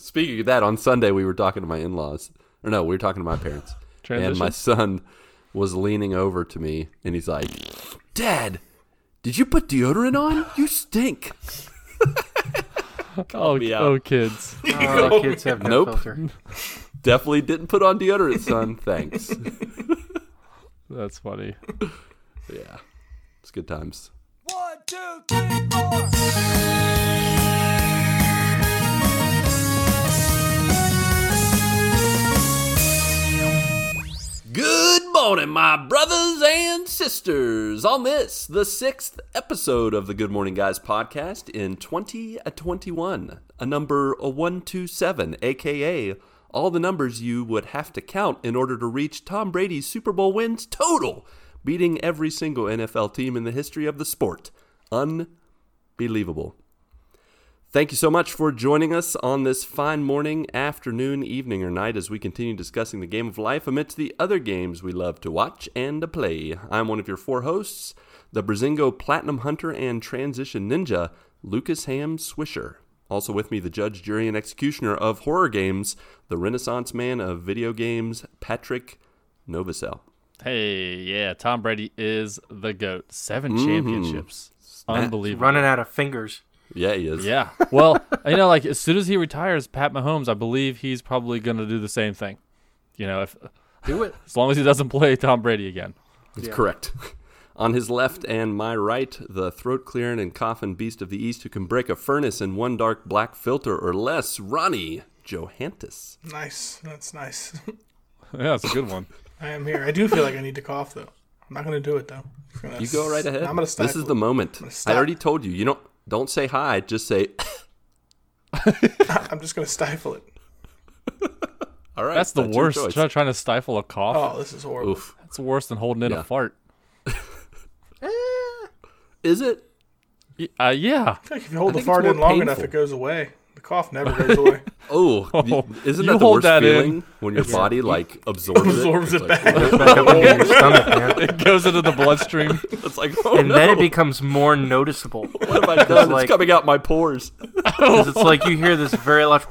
Speaking of that, on Sunday we were talking to my in-laws, or no, we were talking to my parents, and my son was leaning over to me, and he's like, "Dad, did you put deodorant on? You stink." oh, me out. oh, kids. Oh, oh kids have no Nope. filter. Definitely didn't put on deodorant, son. Thanks. That's funny. Yeah, it's good times. One, two, three, four. Good morning, my brothers and sisters. On this, the sixth episode of the Good Morning Guys podcast in 2021, a number 127, aka all the numbers you would have to count in order to reach Tom Brady's Super Bowl wins total, beating every single NFL team in the history of the sport. Unbelievable. Thank you so much for joining us on this fine morning, afternoon, evening, or night as we continue discussing the game of life amidst the other games we love to watch and to play. I'm one of your four hosts, the Brazingo Platinum Hunter and Transition Ninja, Lucas Ham Swisher. Also with me, the judge, jury, and executioner of horror games, the Renaissance man of video games, Patrick Novosel. Hey, yeah, Tom Brady is the GOAT. 7 mm-hmm. championships. Unbelievable. Running out of fingers. Yeah, he is. Yeah. Well, you know, like as soon as he retires, Pat Mahomes, I believe he's probably going to do the same thing. You know, if Do it. as long as he doesn't play Tom Brady again. That's correct. On his left and my right, the throat clearing and coffin beast of the East who can break a furnace in one dark black filter or less, Ronnie Johantges. Nice. That's nice. Yeah, that's a good one. I am here. I do feel like I need to cough though. I'm not gonna do it though. You go right ahead. I'm gonna stop. this is the moment. I already told you. You don't don't say hi. Just say. I'm just gonna stifle it. All right. That's the your worst. choice. Try, trying to stifle a cough. Oh, this is horrible. Oof. That's worse than holding in Yeah. a fart. Is it? Uh, yeah. Like if you hold I the fart in more long enough, it goes away. The cough never goes away. Oh, Oh, isn't you that the worst that in. feeling when your body like absorbs, Absorbs it? it back. like, Back oh, up into your stomach. It goes into the bloodstream. It's like, oh And no, then it becomes more noticeable. what have I done? like- it's coming out my pores. 'Cause it's like you hear this very loud.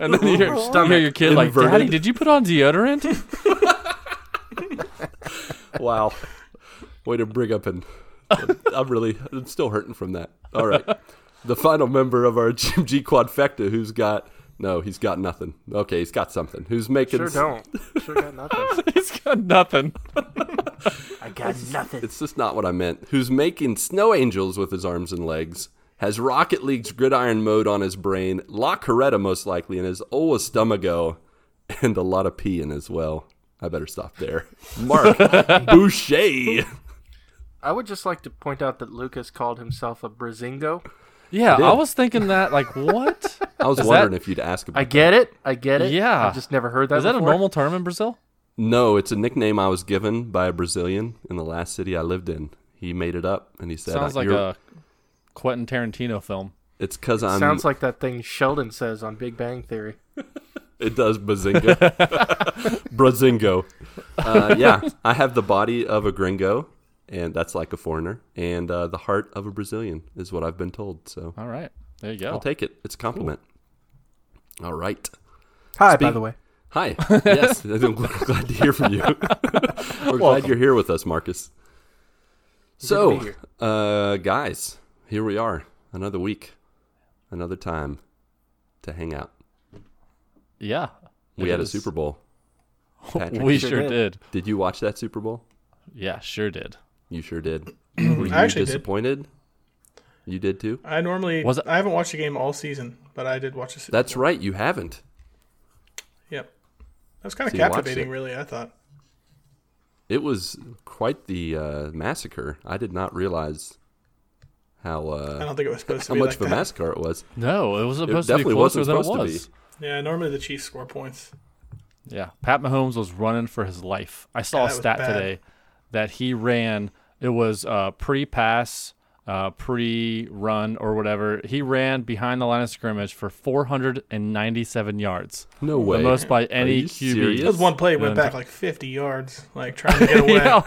And then you hear, you hear your kid like, Inverted. Daddy, did you put on deodorant? Wow. Way to bring up and I'm really. I'm still hurting from that. All right. The final member of our GMG quadfecta who's got. No, he's got nothing. Okay, he's got something. Who's making. Sure don't. Sure got nothing. He's got nothing. I got nothing. It's just not what I meant. Who's making snow angels with his arms and legs. Has Rocket League's gridiron mode on his brain. La Coretta, most likely, and his Ola Stomago. And a lot of pee in as well. I better stop there. Marc Boucher. I would just like to point out that Lucas called himself a Brazingo. Yeah, did. I was thinking that, like, what? I was Is wondering that- if you'd ask about I get it. I get it. Yeah. I've just never heard that Is that a before. normal term in Brazil? No, it's a nickname I was given by a Brazilian in the last city I lived in. He made it up, and he said, Sounds like you're- a Quentin Tarantino film. "It's because I'm." Sounds like that thing Sheldon says on Big Bang Theory. it does bazinga, brazingo. Uh, yeah, I have the body of a gringo, and that's like a foreigner, and uh, the heart of a Brazilian is what I've been told. So All right. There you go. I'll take it. It's a compliment. All right. Hi, by the way. Hi. Yes, I'm glad, glad to hear from you. We're glad you're here with us, Marcus. to So, uh, guys, here we are. Another week, another time to hang out. Yeah. We it had a. Super Bowl. Patrick, We sure sure did. did. did you watch that Super Bowl? Yeah, sure did. You sure did. Were you I actually did. disappointed? You did too. I normally Was it- I haven't watched the game all season, but I did watch the Super That's Bowl. right. You haven't. Yep. That was kind of So captivating, really. I thought. It was quite the uh, massacre. I did not realize how I uh, don't think it was supposed to how be much like of a that. massacre it was. No, it was supposed to be definitely closer wasn't than it supposed to was. Yeah, normally the Chiefs score points. Yeah, Pat Mahomes was running for his life. I saw Yeah, a stat today that he ran. It was uh, pre-pass, uh, pre-run, or whatever. He ran behind the line of scrimmage for 497 yards, No way. the most by any QB. serious? That was one play went back like 50 yards, like trying to get away. yeah,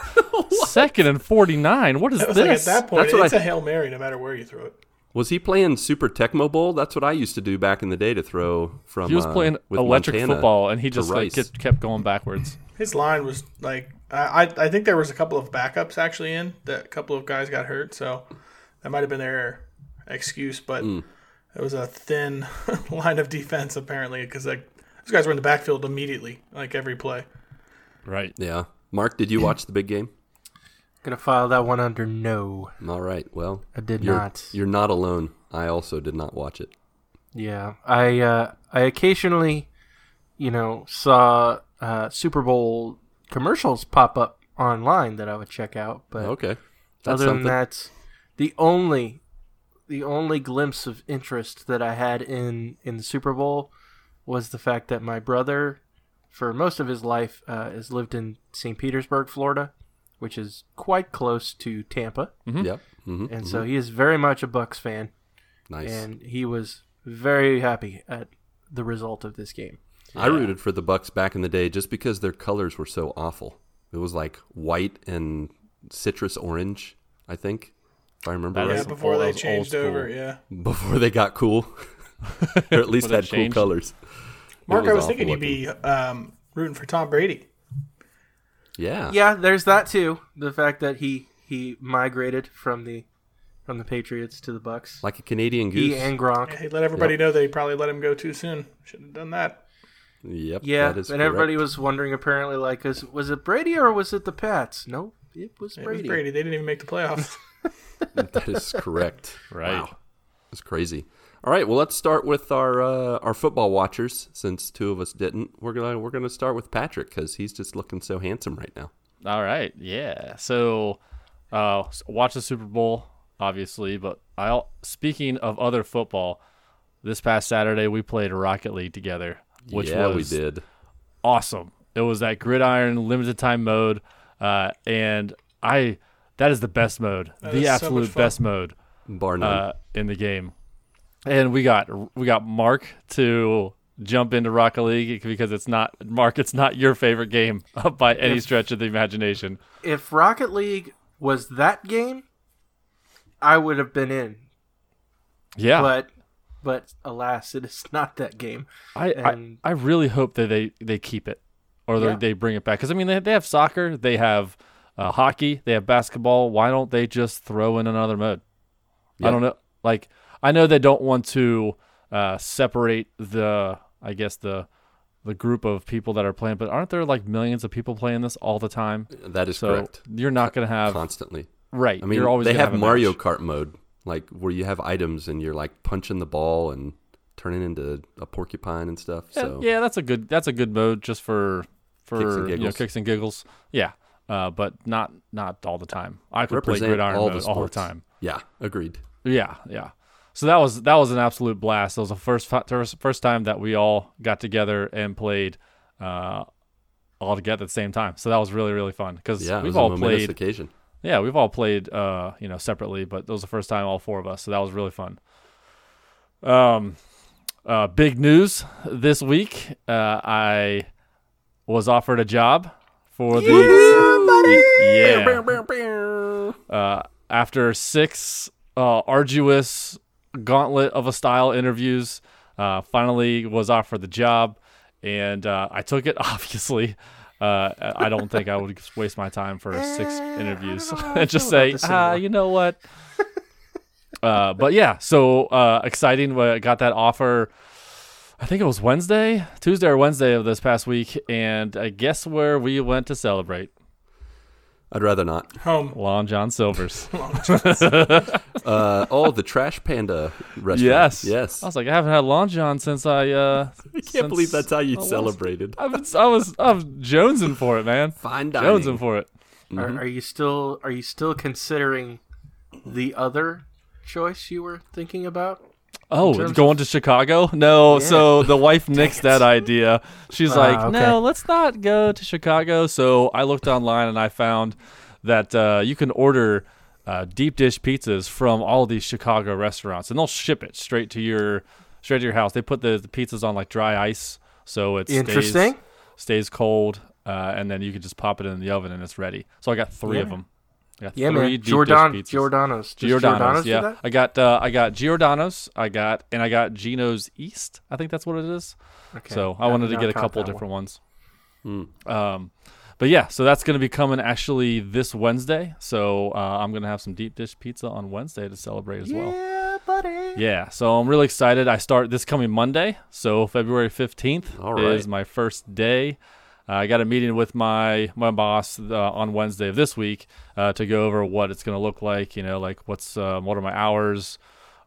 second and 49. What is It this? like at that point, That's what it's I- a hail mary no matter where you throw it. Was he playing Super Tecmo Bowl? That's what I used to do back in the day to throw from. He was uh, playing with electric Montana football, and he just like kept, kept going backwards. His line was like I I I think there was a couple of backups actually in that a couple of guys got hurt, so that might have been their excuse, but Hmm. it was a thin line of defense apparently because like those guys were in the backfield immediately, like every play. Right. Yeah. Marc, did you watch the big game? Gonna file that one under no. All right. Well, I did you're, not. You're not alone. I also did not watch it. Yeah, I uh, I occasionally, you know, saw uh, Super Bowl commercials pop up online that I would check out, but Okay. That's other something. than that, the only the only glimpse of interest that I had in in the Super Bowl was the fact that my brother, for most of his life, uh, has lived in St. Petersburg, Florida, which is quite close to Tampa, Yep. hmm and so he is very much a Bucs fan, Nice. and he was very happy at the result of this game. I rooted for the Bucs back in the day just because their colors were so awful. It was like white and citrus orange, I think, if I remember That right. Yeah, before old- they changed over, yeah. Before they got cool, or at least Before they had cool colors. Marc, It I was awful thinking you'd be um, rooting for Tom Brady. Yeah. Yeah, there's that too. The fact that he he migrated from the from the Patriots to the Bucs. Like a Canadian goose. He and Gronk. He let everybody know they probably let him go too soon. Shouldn't have done that. Yep. Yeah, that is and everybody correct. was wondering apparently like, is, was it Brady or was it the Pats? No, it was It Brady. was Brady. They didn't even make the playoffs. that is correct. Right. Wow. That's crazy. All right, well, let's start with our uh, our football watchers. Since two of us didn't, we're gonna we're gonna start with Patrick because he's just looking so handsome right now. All right, yeah. So, uh, watch the Super Bowl, obviously. But I, al- speaking of other football, this past Saturday we played Rocket League together, which yeah, was we did. awesome. It was that gridiron limited time mode, uh, and I that is the best mode, That the is so absolute best mode Bar none. uh, in the game. And we got we got Marc to jump into Rocket League because it's not Marc. It's not your favorite game by any If- stretch of the imagination. If Rocket League was that game, I would have been in. Yeah, But but alas, it is not that game. I, and- I I really hope that they they keep it or they Yeah. they bring it back because I mean they they have soccer, they have uh, hockey, they have basketball. Why don't they just throw in another mode? I don't know. Like I know they don't want to uh, separate the I guess the the group of people that are playing, but aren't there like millions of people playing this all the time? that is So correct. you're not gonna have Constantly. right. I mean, you're always they gonna have Mario match. Kart mode, like where you have items and you're like punching the ball and turning into a porcupine and stuff. Yeah, So yeah, that's a good that's a good mode just for for Kicks and you know kicks and giggles. Yeah, uh, but not not all the time. I could play represent gridiron all mode the all the time. yeah, agreed. Yeah, yeah. So that was that was an absolute blast. It was the first first time that we all got together and played uh, all together at the same time. So that was really really fun because Yeah, we've was all a played. occasion. Yeah, we've all played uh, you know separately, but it was the first time all four of us. So that was really fun. Um, uh, big news this week. Uh, I was offered a job for the yeah. Uh, after six uh, arduous gauntlet of a style interviews, uh, finally was offered the job, and uh, I took it. Obviously, uh, I don't think I would waste my time for six interviews know how I and just say, ah, you know what. uh, but yeah, so uh, exciting! I got that offer. I think it was Wednesday, Tuesday or Wednesday of this past week, and I guess where we went to celebrate I'd rather not. Home. Long John Silver's. Uh, oh, the Trash Panda restaurant. Yes. Yes. I was like, I haven't had Long John since I. Uh, I can't believe that's how you I celebrated. I was, I was, I was jonesing for it, man. Fine dining. Jonesing for it. Are, are you still are you still considering the other choice you were thinking about? Oh, going to Chicago? No. Yeah. So the wife nixed that idea. She's Ah, like, okay. no, let's not go to Chicago. So I looked online and I found that uh, you can order uh, deep dish pizzas from all these Chicago restaurants, and they'll ship it straight to your straight to your house. They put the, the pizzas on like dry ice, so it Interesting. stays, stays cold, uh, and then you can just pop it in the oven and it's ready. So I got three of them. Got Yeah, three man. deep dish Jordan pizzas. Giordano's. Giordano's, yeah. I got uh, I got Giordano's. I got and I got Gino's East. I think that's what it is. Okay. So I I've wanted to get a couple different one. ones. Um, but yeah, so that's going to be coming actually this Wednesday. So uh, I'm going to have some deep dish pizza on Wednesday to celebrate as well. Yeah, buddy. Yeah, so I'm really excited. I start this coming Monday, so February 15th All right. is my first day. Uh, I got a meeting with my my boss uh, on Wednesday of this week uh, to go over what it's going to look like. You know, like what's uh, what are my hours,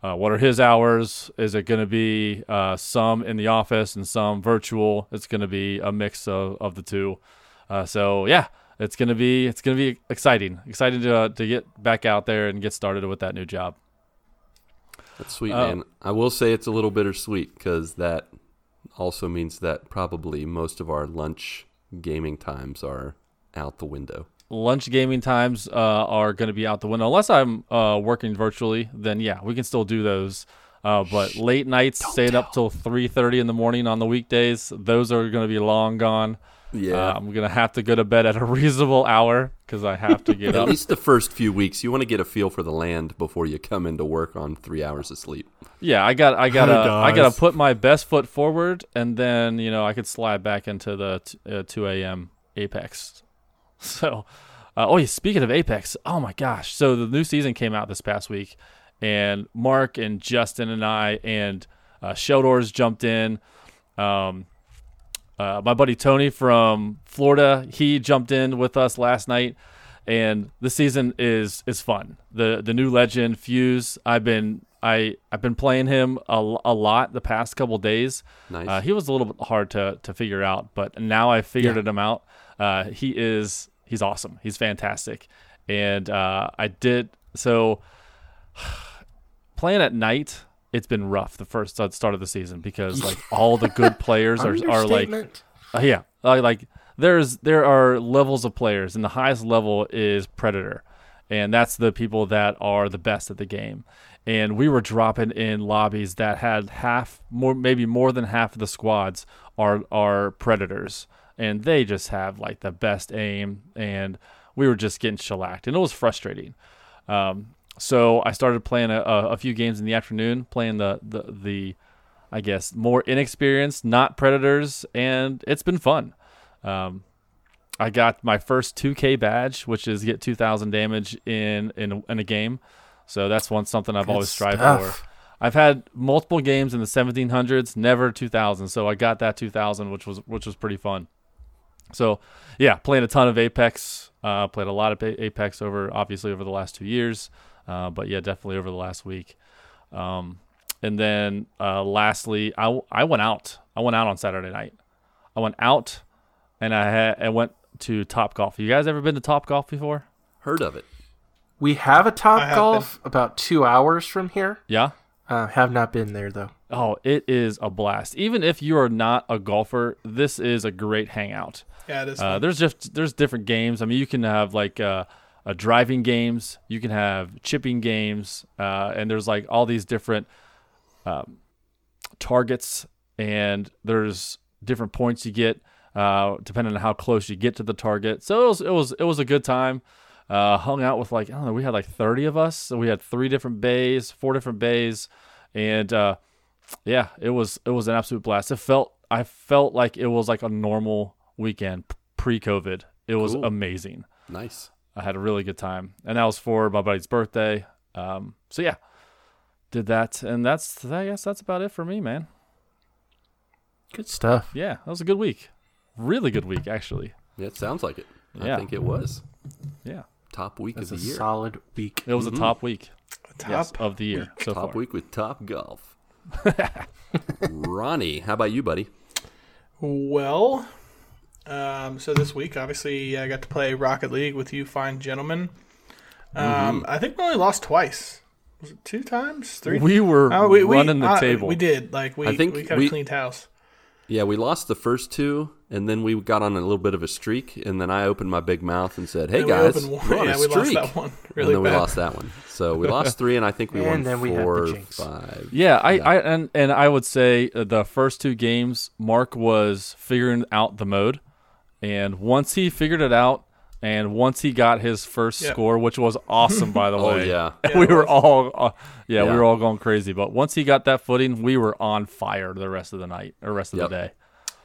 uh, what are his hours? Is it going to be uh, some in the office and some virtual? It's going to be a mix of, of the two. Uh, so yeah, it's gonna be it's gonna be exciting. Excited to uh, to get back out there and get started with that new job. That's sweet, man. I will say it's a little bittersweet because that also means that probably most of our lunch gaming times are out the window. lunch gaming times uh, are going to be out the window unless I'm uh, working virtually. Then yeah, we can still do those. Uh, but late nights, staying up till three thirty in the morning on the weekdays, those are going to be long gone. Yeah. Uh, I'm going to have to go to bed at a reasonable hour because I have to get up. At least the first few weeks, you want to get a feel for the land before you come into work on three hours of sleep. Yeah, I got, I gotta, I gotta put my best foot forward, and then you know I could slide back into the t- uh, 2 a.m. Apex. So, uh, oh yeah, speaking of Apex, oh my gosh! So the new season came out this past week, and Marc and Justin and I and uh, Sheldors jumped in. Um, uh, my buddy Tony from Florida, he jumped in with us last night, and the season is is fun. the The new legend Fuse, I've been I I've been playing him a, a lot the past couple days. Nice. Uh, he was a little bit hard to to figure out, but now I figured him out. Uh, he is he's awesome. He's fantastic, and uh, I did so playing at night. It's been rough the first uh, start of the season because like all the good players are are like uh, yeah, uh, like there's there are levels of players, and the highest level is Predator, and that's the people that are the best at the game. And we were dropping in lobbies that had half, more maybe more than half of the squads are are Predators, and they just have like the best aim, and we were just getting shellacked, and it was frustrating. Um, so I started playing a, a, a few games in the afternoon, playing the the the I guess, more inexperienced, not predators, and it's been fun. Um, I got my first 2K badge, which is get 2,000 damage in in, in a game. So that's one something I've Good always strived stuff. for. I've had multiple games in the 1700s, never 2000. So I got that 2000, which was which was pretty fun. So yeah, playing a ton of Apex. Uh, played a lot of Apex over obviously over the last two years, uh, but yeah, definitely over the last week. Um, and then uh, lastly, I, I went out. I went out on Saturday night. I went out, and I had I went to Top Golf. You guys ever been to Top Golf before? Heard of it. We have a Top have Golf about two hours from here. Yeah. Uh, have not been there though. Oh, it is a blast. Even if you are not a golfer, this is a great hangout. Yeah, it is. Uh, there's just there's different games. I mean, you can have like uh, uh, driving games, you can have chipping games, uh, and there's like all these different um, targets, and there's different points you get uh, depending on how close you get to the target. So it was it was it was a good time. Uh, hung out with like I don't know, we had like 30 of us. So we had three different bays, four different bays, and uh, yeah, it was it was an absolute blast. It felt I felt like it was like a normal weekend pre-COVID. It was Cool. amazing. Nice. I had a really good time, and that was for my buddy's birthday. Um, so yeah, did that, and that's I guess that's about it for me, man. Good stuff. Yeah, that was a good week, really good week actually. Yeah, it sounds like it. I Yeah. think it was Yeah, top week That's a of the year. solid week. it was a top week Top. yes, of the year so top far. week with Top Golf. Ronnie, how about you, buddy? Well, um, so this week, obviously, I got to play Rocket League with you fine gentlemen. Um, I think we only lost twice. Was it two times? Three? We were Oh, we, we- running the uh, table. We did. Like we, I think we kind we- of cleaned house. Yeah, we lost the first two, and then we got on a little bit of a streak, and then I opened my big mouth and said, "Hey And guys, opened one- we're on yeah, a we streak." lost that one really and then bad. we lost that one. So we lost three, and I think we And won then we had the four, jinx. five. Yeah, I, I and and I would say uh, the first two games, Marc was figuring out the mode, and once he figured it out, And once he got his first Yep. score, which was awesome, by the Oh way, yeah. Yeah, we were all, uh, yeah, Yeah. we were all going crazy. But once he got that footing, we were on fire the rest of the night or rest of Yep. the day.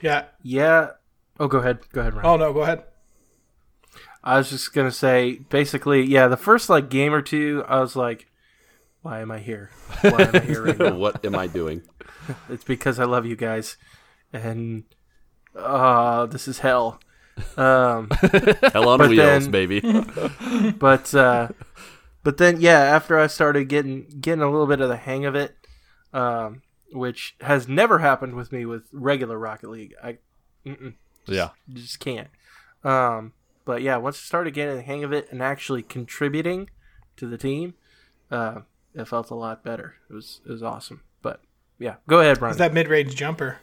Yeah. Yeah. Oh, go ahead. Go ahead, Ryan. Oh no, go ahead. I was just gonna say, basically, yeah. The first like game or two, I was like, "Why am I here? Why am I here right now?" what am I doing? It's because I love you guys, and uh, this is hell. Um, Hell on But wheels, then- baby. but uh, but then yeah, after I started getting getting a little bit of the hang of it, um, which has never happened with me with regular Rocket League. I mm-mm, Yeah. just can't. Um, but yeah, once I started getting the hang of it and actually contributing to the team, uh, it felt a lot better. It was it was awesome. But yeah, go ahead, Brian. It's that mid range jumper that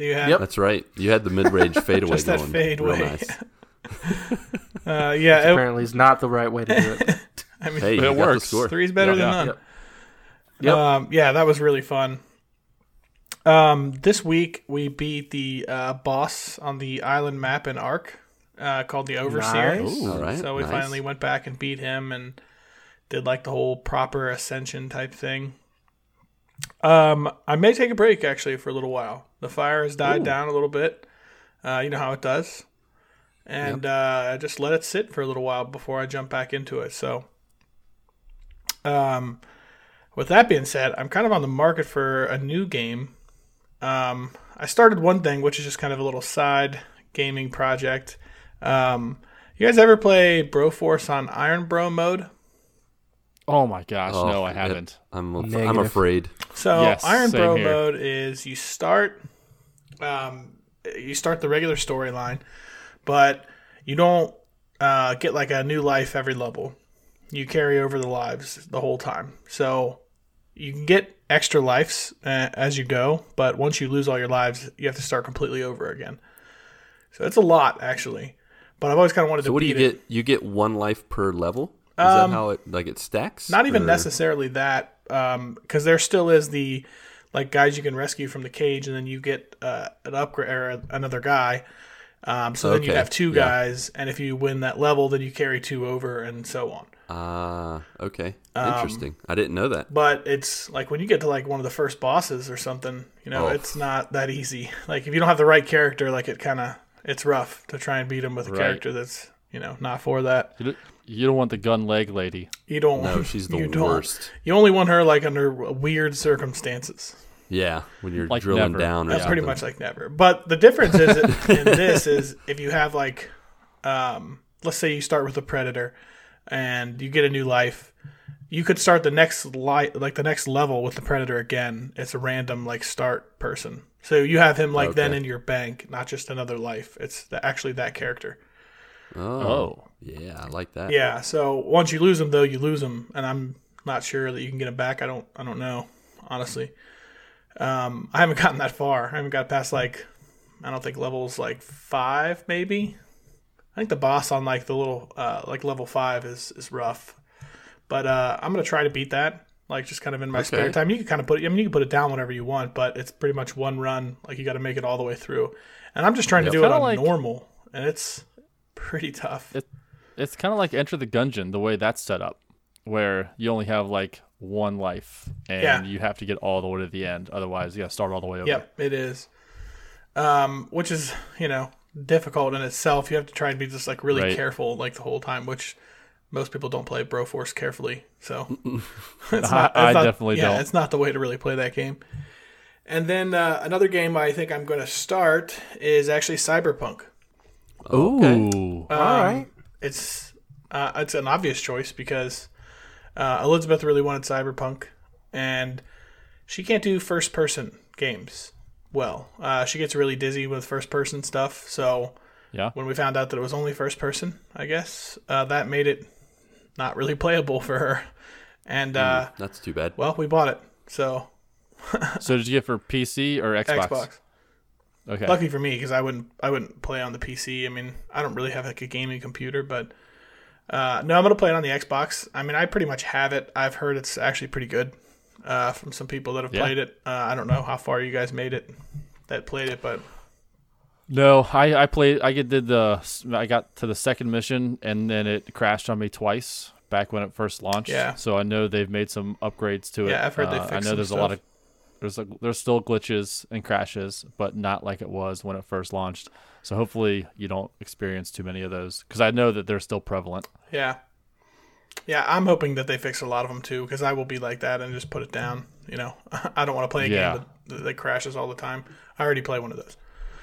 you had. Yep. That's right. You had the mid-range fadeaway Just that going. fade Real away. nice. Uh, yeah. it- Apparently, is not the right way to do it. I mean, Hey, you It works. the score. three's better Yep. than Yeah. none. Yep. Yep. Um, yeah, that was really fun. Um, this week we beat the uh, boss on the island map in Ark, uh, called the Overseer. Nice. All right. So we nice. finally went back and beat him and did like the whole proper ascension type thing. Um, I may take a break actually for a little while. The fire has died Ooh. down a little bit. Uh, you know how it does, and uh, I just let it sit for a little while before I jump back into it. So, um, with that being said, I'm kind of on the market for a new game. Um, I started one thing, which is just kind of a little side gaming project. Um, you guys ever play Broforce on Iron Bro mode? Oh my gosh, Oh, no, I haven't. I'm, af- I'm afraid. So Yes, Iron same Bro here. mode is you start, um, you start the regular storyline, but you don't uh, get like a new life every level. You carry over the lives the whole time. So you can get extra lives uh, as you go, but once you lose all your lives, you have to start completely over again. So it's a lot actually. But I've always kind of wanted So to what do you it. get? You get one life per level. Is Um, that how it like it stacks? Not even Or- necessarily that, because there still is the like guys you can rescue from the cage, and then you get uh, an upgrade or another guy. Um, so then you have two yeah. guys, and if you win that level, then you carry two over, and so on. Ah, okay. Um, Interesting. I didn't know that. But it's like when you get to like one of the first bosses or something, you know, Oh. it's not that easy. Like if you don't have the right character, like it kind of it's rough to try and beat him with a Right. character that's you know not for that. You don't, want the gun leg lady. You don't. No, want, she's the you don't. worst. You only want her like under weird circumstances. Yeah, when you're Like drilling never. down or That's something. pretty much like never. But the difference is in this is if you have like, um, let's say you start with a predator, and you get a new life, you could start the next light like the next level with the predator again. It's a random like start person, so you have him like then in your bank, not just another life. It's the, actually that character. Oh, Oh. yeah, I like that. Yeah. So once you lose them though, you lose them, and I'm not sure that you can get him back. I don't. I don't know, honestly. Um, I haven't gotten that far. I haven't got past like, I don't think levels like five, maybe. I think the boss on like the little uh, like level five is is rough, but uh, I'm gonna try to beat that. Like just kind of in my spare time. You can kind of put. it I mean, you can put it down whenever you want, but it's pretty much one run. Like you got to make it all the way through. And I'm just trying to do it Kinda on like- normal, and it's pretty tough. It- It's kind of like Enter the Gungeon, the way that's set up, where you only have like one life and Yeah. you have to get all the way to the end. Otherwise, you got to start all the way over. Yep, it is. Um, which is you know difficult in itself. You have to try and be just like really Right. careful like the whole time, which most people don't play Broforce carefully. So it's not, I it's not- definitely yeah, don't. it's not the way to really play that game. And then uh, another game I think I'm going to start is actually Cyberpunk. Okay. Ooh. All Um, right. It's uh, it's an obvious choice because uh, Elizabeth really wanted Cyberpunk, and she can't do first person games well. Uh, she gets really dizzy with first person stuff. So Yeah. when we found out that it was only first person, I guess uh, that made it not really playable for her. And uh, That's too bad. well, we bought it. So So did you get for PC or Xbox? Xbox. Okay. Lucky for me, because I wouldn't I wouldn't play on the PC. I mean, I don't really have like a gaming computer, but uh, no, I'm gonna play it on the Xbox. I mean, I pretty much have it. I've heard it's actually pretty good uh, from some people that have Yeah. played it. Uh, I don't know how far you guys made it that played it, but No, I I played. I did the. I got to the second mission and then it crashed on me twice back when it first launched. Yeah. So I know they've made some upgrades to it. Yeah, I've heard they Uh, I know there's a lot of there's like there's still glitches and crashes, but not like it was when it first launched. So hopefully you don't experience too many of those because I know that they're still prevalent. Yeah. Yeah, I'm hoping that they fix a lot of them too, because I will be like that and just put it down. You know, I don't want to play a Yeah. game that, that crashes all the time. I already play one of those.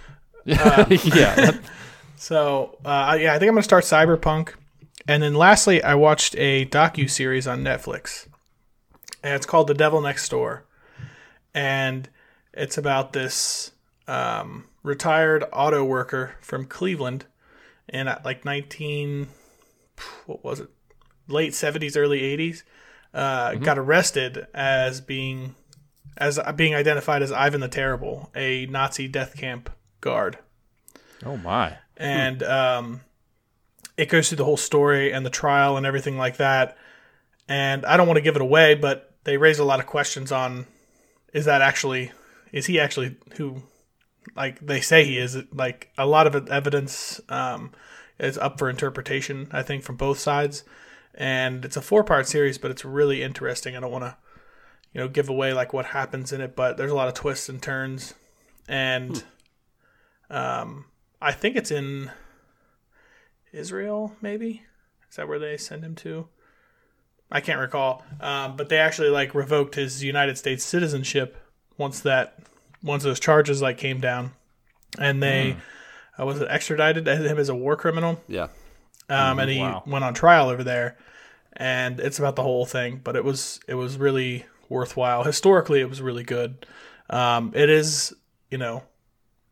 yeah, that- So uh, yeah, I think I'm gonna start Cyberpunk, and then lastly, I watched a docu series on Netflix, and it's called The Devil Next Door, and it's about this um, retired auto worker from Cleveland in uh, like 19 what was it late 70s early 80s uh, got arrested as being as uh, being identified as Ivan the Terrible, a Nazi death camp guard oh my. and um, it goes through the whole story and the trial and everything like that. And I don't want to give it away, but they raise a lot of questions on: is that actually, is he actually who, like they say he is? Like a lot of evidence um, is up for interpretation. I think from both sides, and it's a four-part series, but it's really interesting. I don't want to, you know, give away like what happens in it, but there's a lot of twists and turns, and. Um, I think it's in Israel, maybe. Is that where they send him to? I can't recall. Um, but they actually like revoked his United States citizenship once that once those charges like came down, and they uh, was it extradited him as a war criminal, Yeah. um, and he wow. went on trial over there, and it's about the whole thing. But it was it was really worthwhile. Historically, it was really good. Um, it is you know,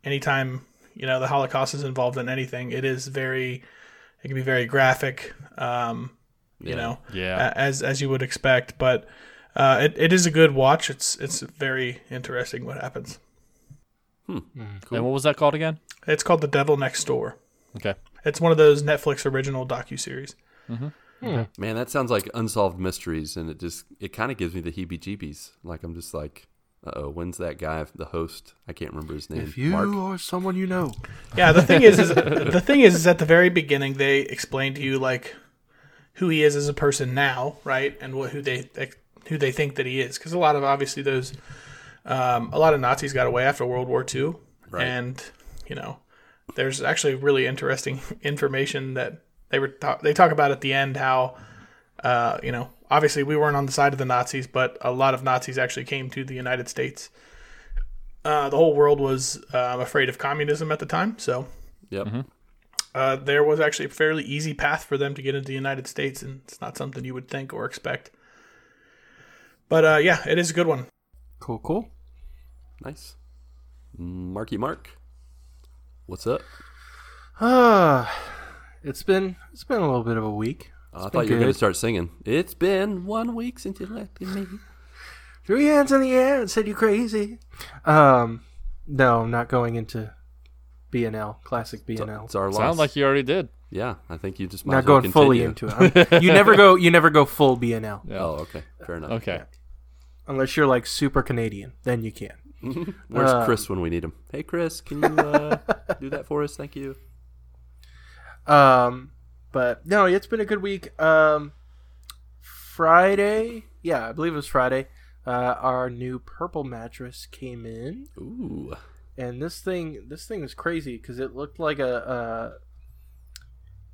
anytime you know the Holocaust is involved in anything, it is very it can be very graphic. Um, you Yeah. know, Yeah. as as you would expect, but. Uh, it, it is a good watch. It's it's very interesting what happens. And what was that called again? It's called The Devil Next Door. Okay. It's one of those Netflix original docu series. Man, that sounds like unsolved mysteries, and it just it kind of gives me the heebie-jeebies. Like I'm just like, uh oh, when's that guy, the host? I can't remember his name. If you Mark. or someone you know. Yeah, the thing is, is the thing is, is at the very beginning they explain to you like who he is as a person now, right, and what who they who they think that he is, because a lot of obviously those um, a lot of Nazis got away after World War II, Right. and you know there's actually really interesting information that they were ta- they talk about at the end how uh, you know obviously we weren't on the side of the Nazis, but a lot of Nazis actually came to the United States. Uh, the whole world was um, afraid of communism at the time, so Yep. Uh, there was actually a fairly easy path for them to get into the United States, and it's not something you would think or expect. But uh, yeah, it is a good one. Cool, cool. Nice. Marky Mark, what's up? Ah, it's been it's been a little bit of a week. Oh, I been thought you were going to start singing. It's been one week since you left me. Threw your hands in the air and said you're crazy. Um, no, I'm not going into BNL, classic BNL. It's our loss. Sounds like you already did. yeah, I think you just might not as well going fully into it. I'm- you never go. You never go full BNL Yeah. Oh, okay, fair enough. Okay. unless you're like super Canadian. Then you can. Where's Uh, Chris when we need him? Hey, Chris, can you uh, do that for us? Thank you. Um, but no, it's been a good week. Um, Friday, yeah, I believe it was Friday. Uh, our new purple mattress came in, Ooh, and this thing, this thing was crazy because it looked like a, uh,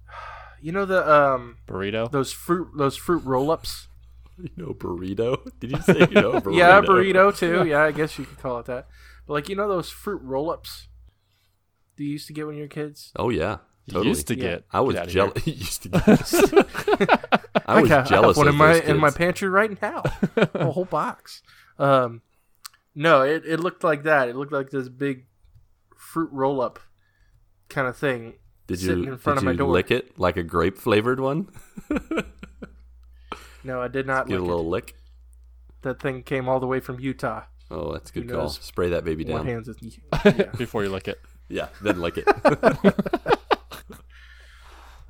you know the um Burrito. those fruit those fruit roll ups. you know burrito? Did you say you know burrito? Yeah, burrito too. Yeah, I guess you could call it that. But like you know those fruit roll ups. Do you used to get when you were kids? Oh yeah, You totally. used to Yeah. get. I was get outta here. jealous. used to get. I was got- jealous I have one of in my those in my pantry right now. a whole box. Um, no, it, it looked like that. It looked like this big fruit roll up kind of thing. Did sitting you in front did of my you door. lick it like a grape flavored one? No, I did not. Get a little it. lick. That thing came all the way from Utah. Oh, that's a good Who call. knows Spray that baby down. hands. With, before you lick it. Yeah, then lick it.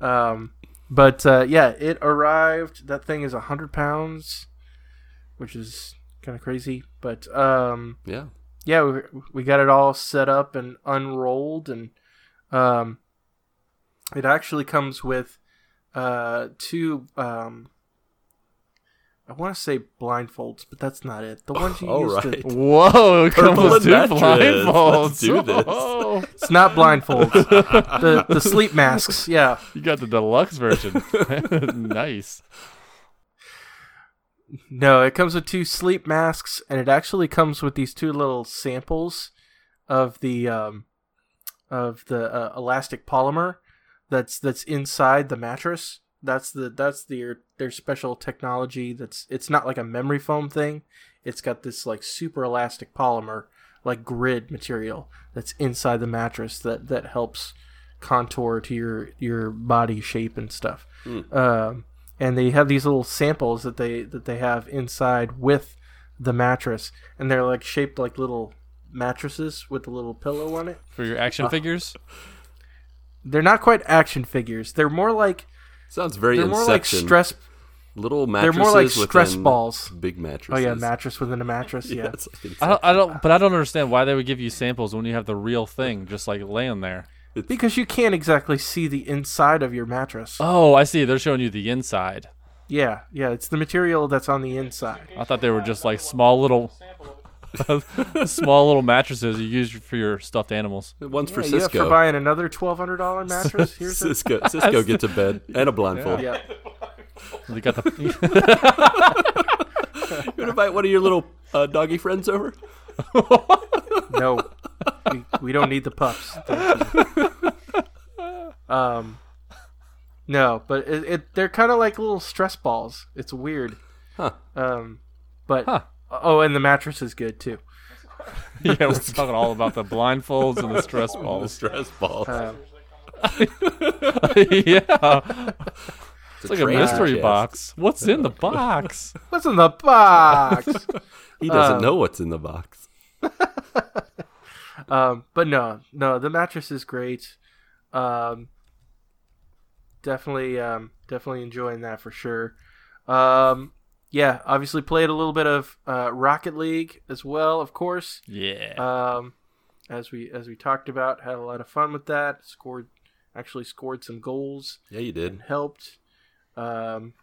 um, but uh, yeah, it arrived. That thing is hundred pounds, which is kind of crazy. But um, yeah. yeah, we, we got it all set up and unrolled, and Um, it actually comes with uh, two. Um, I want to say blindfolds, but that's not it. The ones you All use right. to. Whoa, it Purple two blindfolds. Let's do this. Whoa. It's not blindfolds. the the sleep masks. Yeah. You got the deluxe version. nice. No, it comes with two sleep masks, and it actually comes with these two little samples of the um, of the uh, elastic polymer that's that's inside the mattress. That's the that's their their special technology. That's it's not like a memory foam thing. It's got this like super elastic polymer, like grid material that's inside the mattress that that helps contour to your your body shape and stuff. Um, and they have these little samples that they that they have inside with the mattress, and they're like shaped like little mattresses with a little pillow on it. For your action uh, figures? They're not quite action figures. They're more like Sounds very they're more like stress. Little mattresses. They're more like stress balls. Big mattresses. Oh yeah, mattress within a mattress. Yeah. it's like I don't, I don't, but I don't understand why they would give you samples when you have the real thing just like laying there. Because you can't exactly see the inside of your mattress. Oh, I see. They're showing you the inside. Yeah, yeah, it's the material that's on the inside. I thought they were just like small little, small little mattresses you use for your stuffed animals. One's for Yeah, you have Cisco. for buying another twelve hundred dollar mattress. Here's a Cisco. Cisco gets a bed and a blindfold. yeah. They got the You want to invite one of your little uh, doggy friends over? No, we, we don't need the pups. Um, no, but it, it they're kind of like little stress balls. It's weird. Huh. Um, but Huh. oh, and the mattress is good too. yeah. We're talking all about the blindfolds and the stress The balls. stress balls. Um, yeah, it's like a mystery chest. box. What's in the box? what's in the box? He doesn't um, know what's in the box. Um, but no, no, the mattress is great. Um, definitely, um, definitely enjoying that for sure. Um, yeah, obviously played a little bit of uh, Rocket League as well, of course. Yeah. Um, as we as we talked about, had a lot of fun with that. Scored, actually scored some goals Yeah, you did. and helped. Um,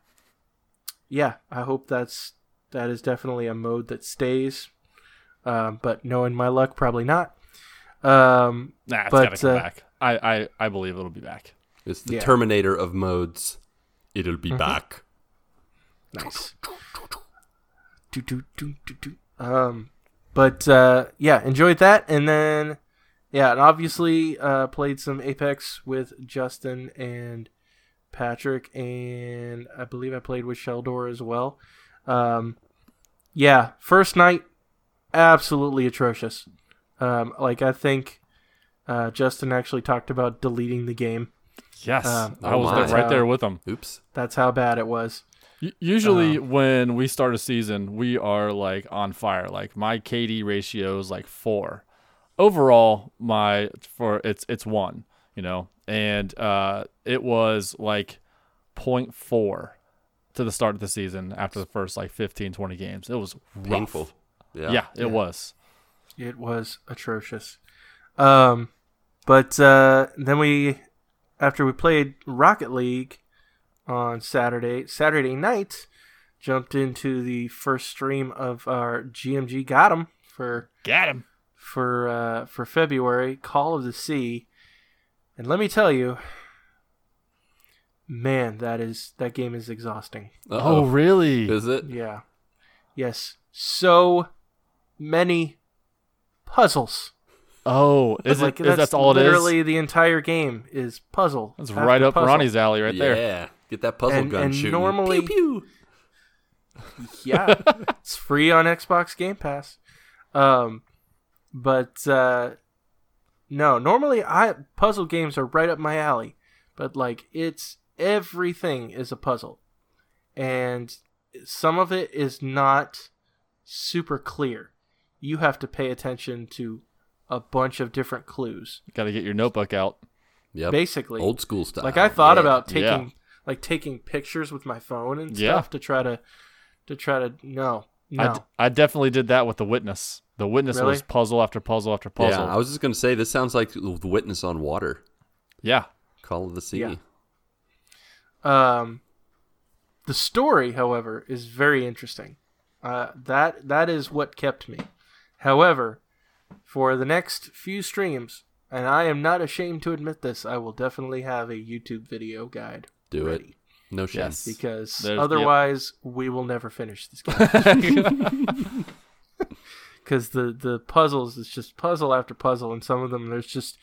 yeah, I hope that's that is definitely a mode that stays. Um, but knowing my luck, probably not. Um, nah, it's but, gotta come uh, back. I, I, I believe it'll be back. It's the Yeah. Terminator of modes. It'll Mm-hmm. be back. Nice. Do, do, do, do, do. Um, but uh, yeah, enjoyed that, and then yeah, and obviously uh, played some Apex with Justin and Patrick, and I believe I played with Sheldor as well. Um, yeah, first night, absolutely atrocious. Um, like I think uh, Justin actually talked about deleting the game. Yes, Um, I oh was there, right there with him. Oops. That's how bad it was. U- Usually, Um, when we start a season, we are like on fire. Like my KD ratio is like four. Overall, my for it's it's one. You know, and uh, it was like 0.4 to the start of the season after the first like 15, 20 games. It was rough. Painful. Yeah. Yeah, it was. It was atrocious. Um, but uh, then we, after we played Rocket League on Saturday, Saturday night, jumped into the first stream of our GMG Got 'em for Got him. for uh, for February, Call of the Sea, and let me tell you, man, that is that game is exhausting. Oh, Uh-oh. really? Is it? Yeah, yes, so many puzzles. Oh, is like it? Is that's all it is? literally the entire game is puzzle. That's right up puzzle. Ronnie's alley, right there. yeah. Get that puzzle And- gun and shooting. normally- Pew, pew. Yeah, it's free on Xbox Game Pass. Um, but uh, no, normally I puzzle games are right up my alley, but like it's everything is a puzzle, and some of it is not super clear. You have to pay attention to a bunch of different clues. Got to get your notebook out. Yeah, Basically, Old school stuff. Like I thought Yeah. about taking Yeah. like taking pictures with my phone and Yeah. stuff to try to to try to no no I, d- I definitely did that with the witness. The witness Really? was puzzle after puzzle after puzzle. Yeah, I was just gonna say this sounds like the witness on water. Yeah. Call of the Sea. Yeah. Um, the story, however, is very interesting. Uh, that that is what kept me. However, for the next few streams, and I am not ashamed to admit this, I will definitely have a YouTube video guide Do it. No shame. Yes. because There's- yep. otherwise we will never finish this game. Because the the puzzles is just puzzle after puzzle, and some of them there's just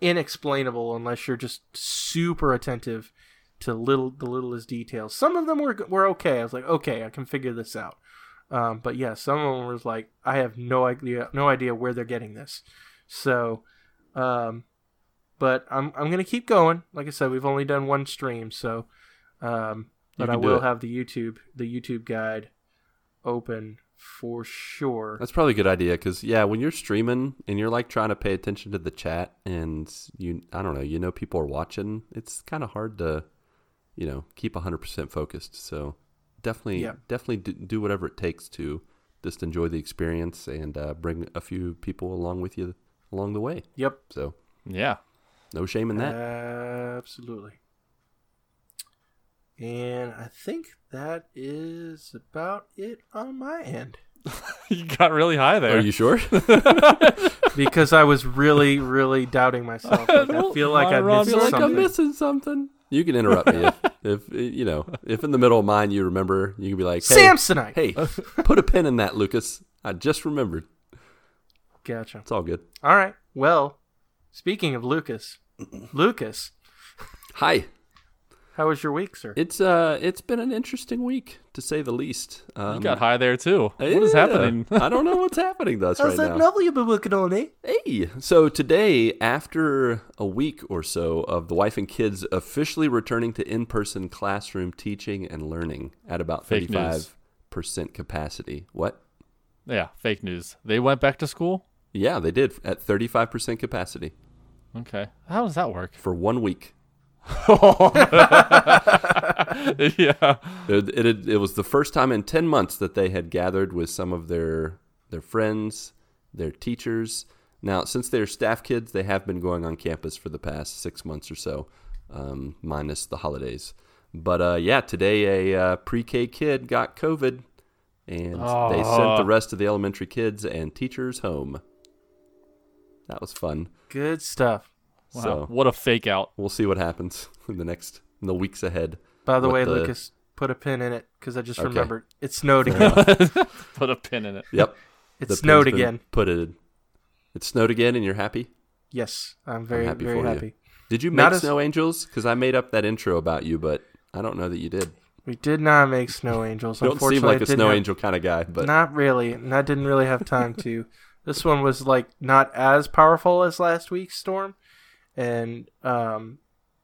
inexplainable unless you're just super attentive to little the littlest details. Some of them were were okay. I was like, okay, I can figure this out. Um, but yeah, some of them was like, I have no idea, no idea where they're getting this. So, um, but I'm I'm gonna keep going. Like I said, we've only done one stream, so, um, but I will have the YouTube the YouTube guide open for sure. That's probably a good idea because yeah, when you're streaming and you're like trying to pay attention to the chat and you, I don't know, you know, people are watching. It's kind of hard to, you know, keep 100% focused. So definitely, Yeah. definitely do, do whatever it takes to just enjoy the experience and uh, bring a few people along with you along the way. Yep, So Yeah. no shame in that. absolutely. And I think that is about it on my end. You got really high there. Are you sure? because I was really, really doubting myself. Like, I feel like I Ron, missed feel like something. I'm missing something. You can interrupt me if, if eh, you know if in the middle of mine you remember. You can be like, hey, Samsonite. Hey, put a pin in that, Lucas. I just remembered. Gotcha. It's all good. All right. Well, speaking of Lucas, Lucas, Hi. How was your week, sir? It's uh, it's been an interesting week to say the least. Um, You got high there too. What is yeah, happening? I don't know what's happening to us right now. novel you've been working on, eh? Hey, so today, after a week or so of the wife and kids officially returning to in-person classroom teaching and learning at about Fake thirty-five percent capacity. What? yeah, fake news. They went back to school? Yeah, they did at thirty-five percent capacity Okay. How does that work? for one week. yeah. It, it, it was the first time in 10 months that they had gathered with some of their their friends, their teachers. Now, since they're staff kids, they have been going on campus for the past six months or so, um, minus the holidays. But uh, yeah, today a uh, pre K kid got COVID, and they sent the Oh. rest of the elementary kids and teachers home. That was fun. Good stuff. Wow. So what a fake out. we'll see what happens in the next in the weeks ahead. By the way, the- Lucas, put a pin in it because I just Okay. remembered it snowed again. Put a pin in it. Yep. It The snowed again. Put it. It snowed again, and you're happy. Yes, I'm very, happy very for you. happy. Did you Not make as- snow angels? Because I made up that intro about you, but I don't know that you did. We did not make snow angels. You don't seem Unfortunately, like a snow have- angel kind of guy, but Not really, and I didn't really have time to. this one was like not as powerful as last week's storm, and um,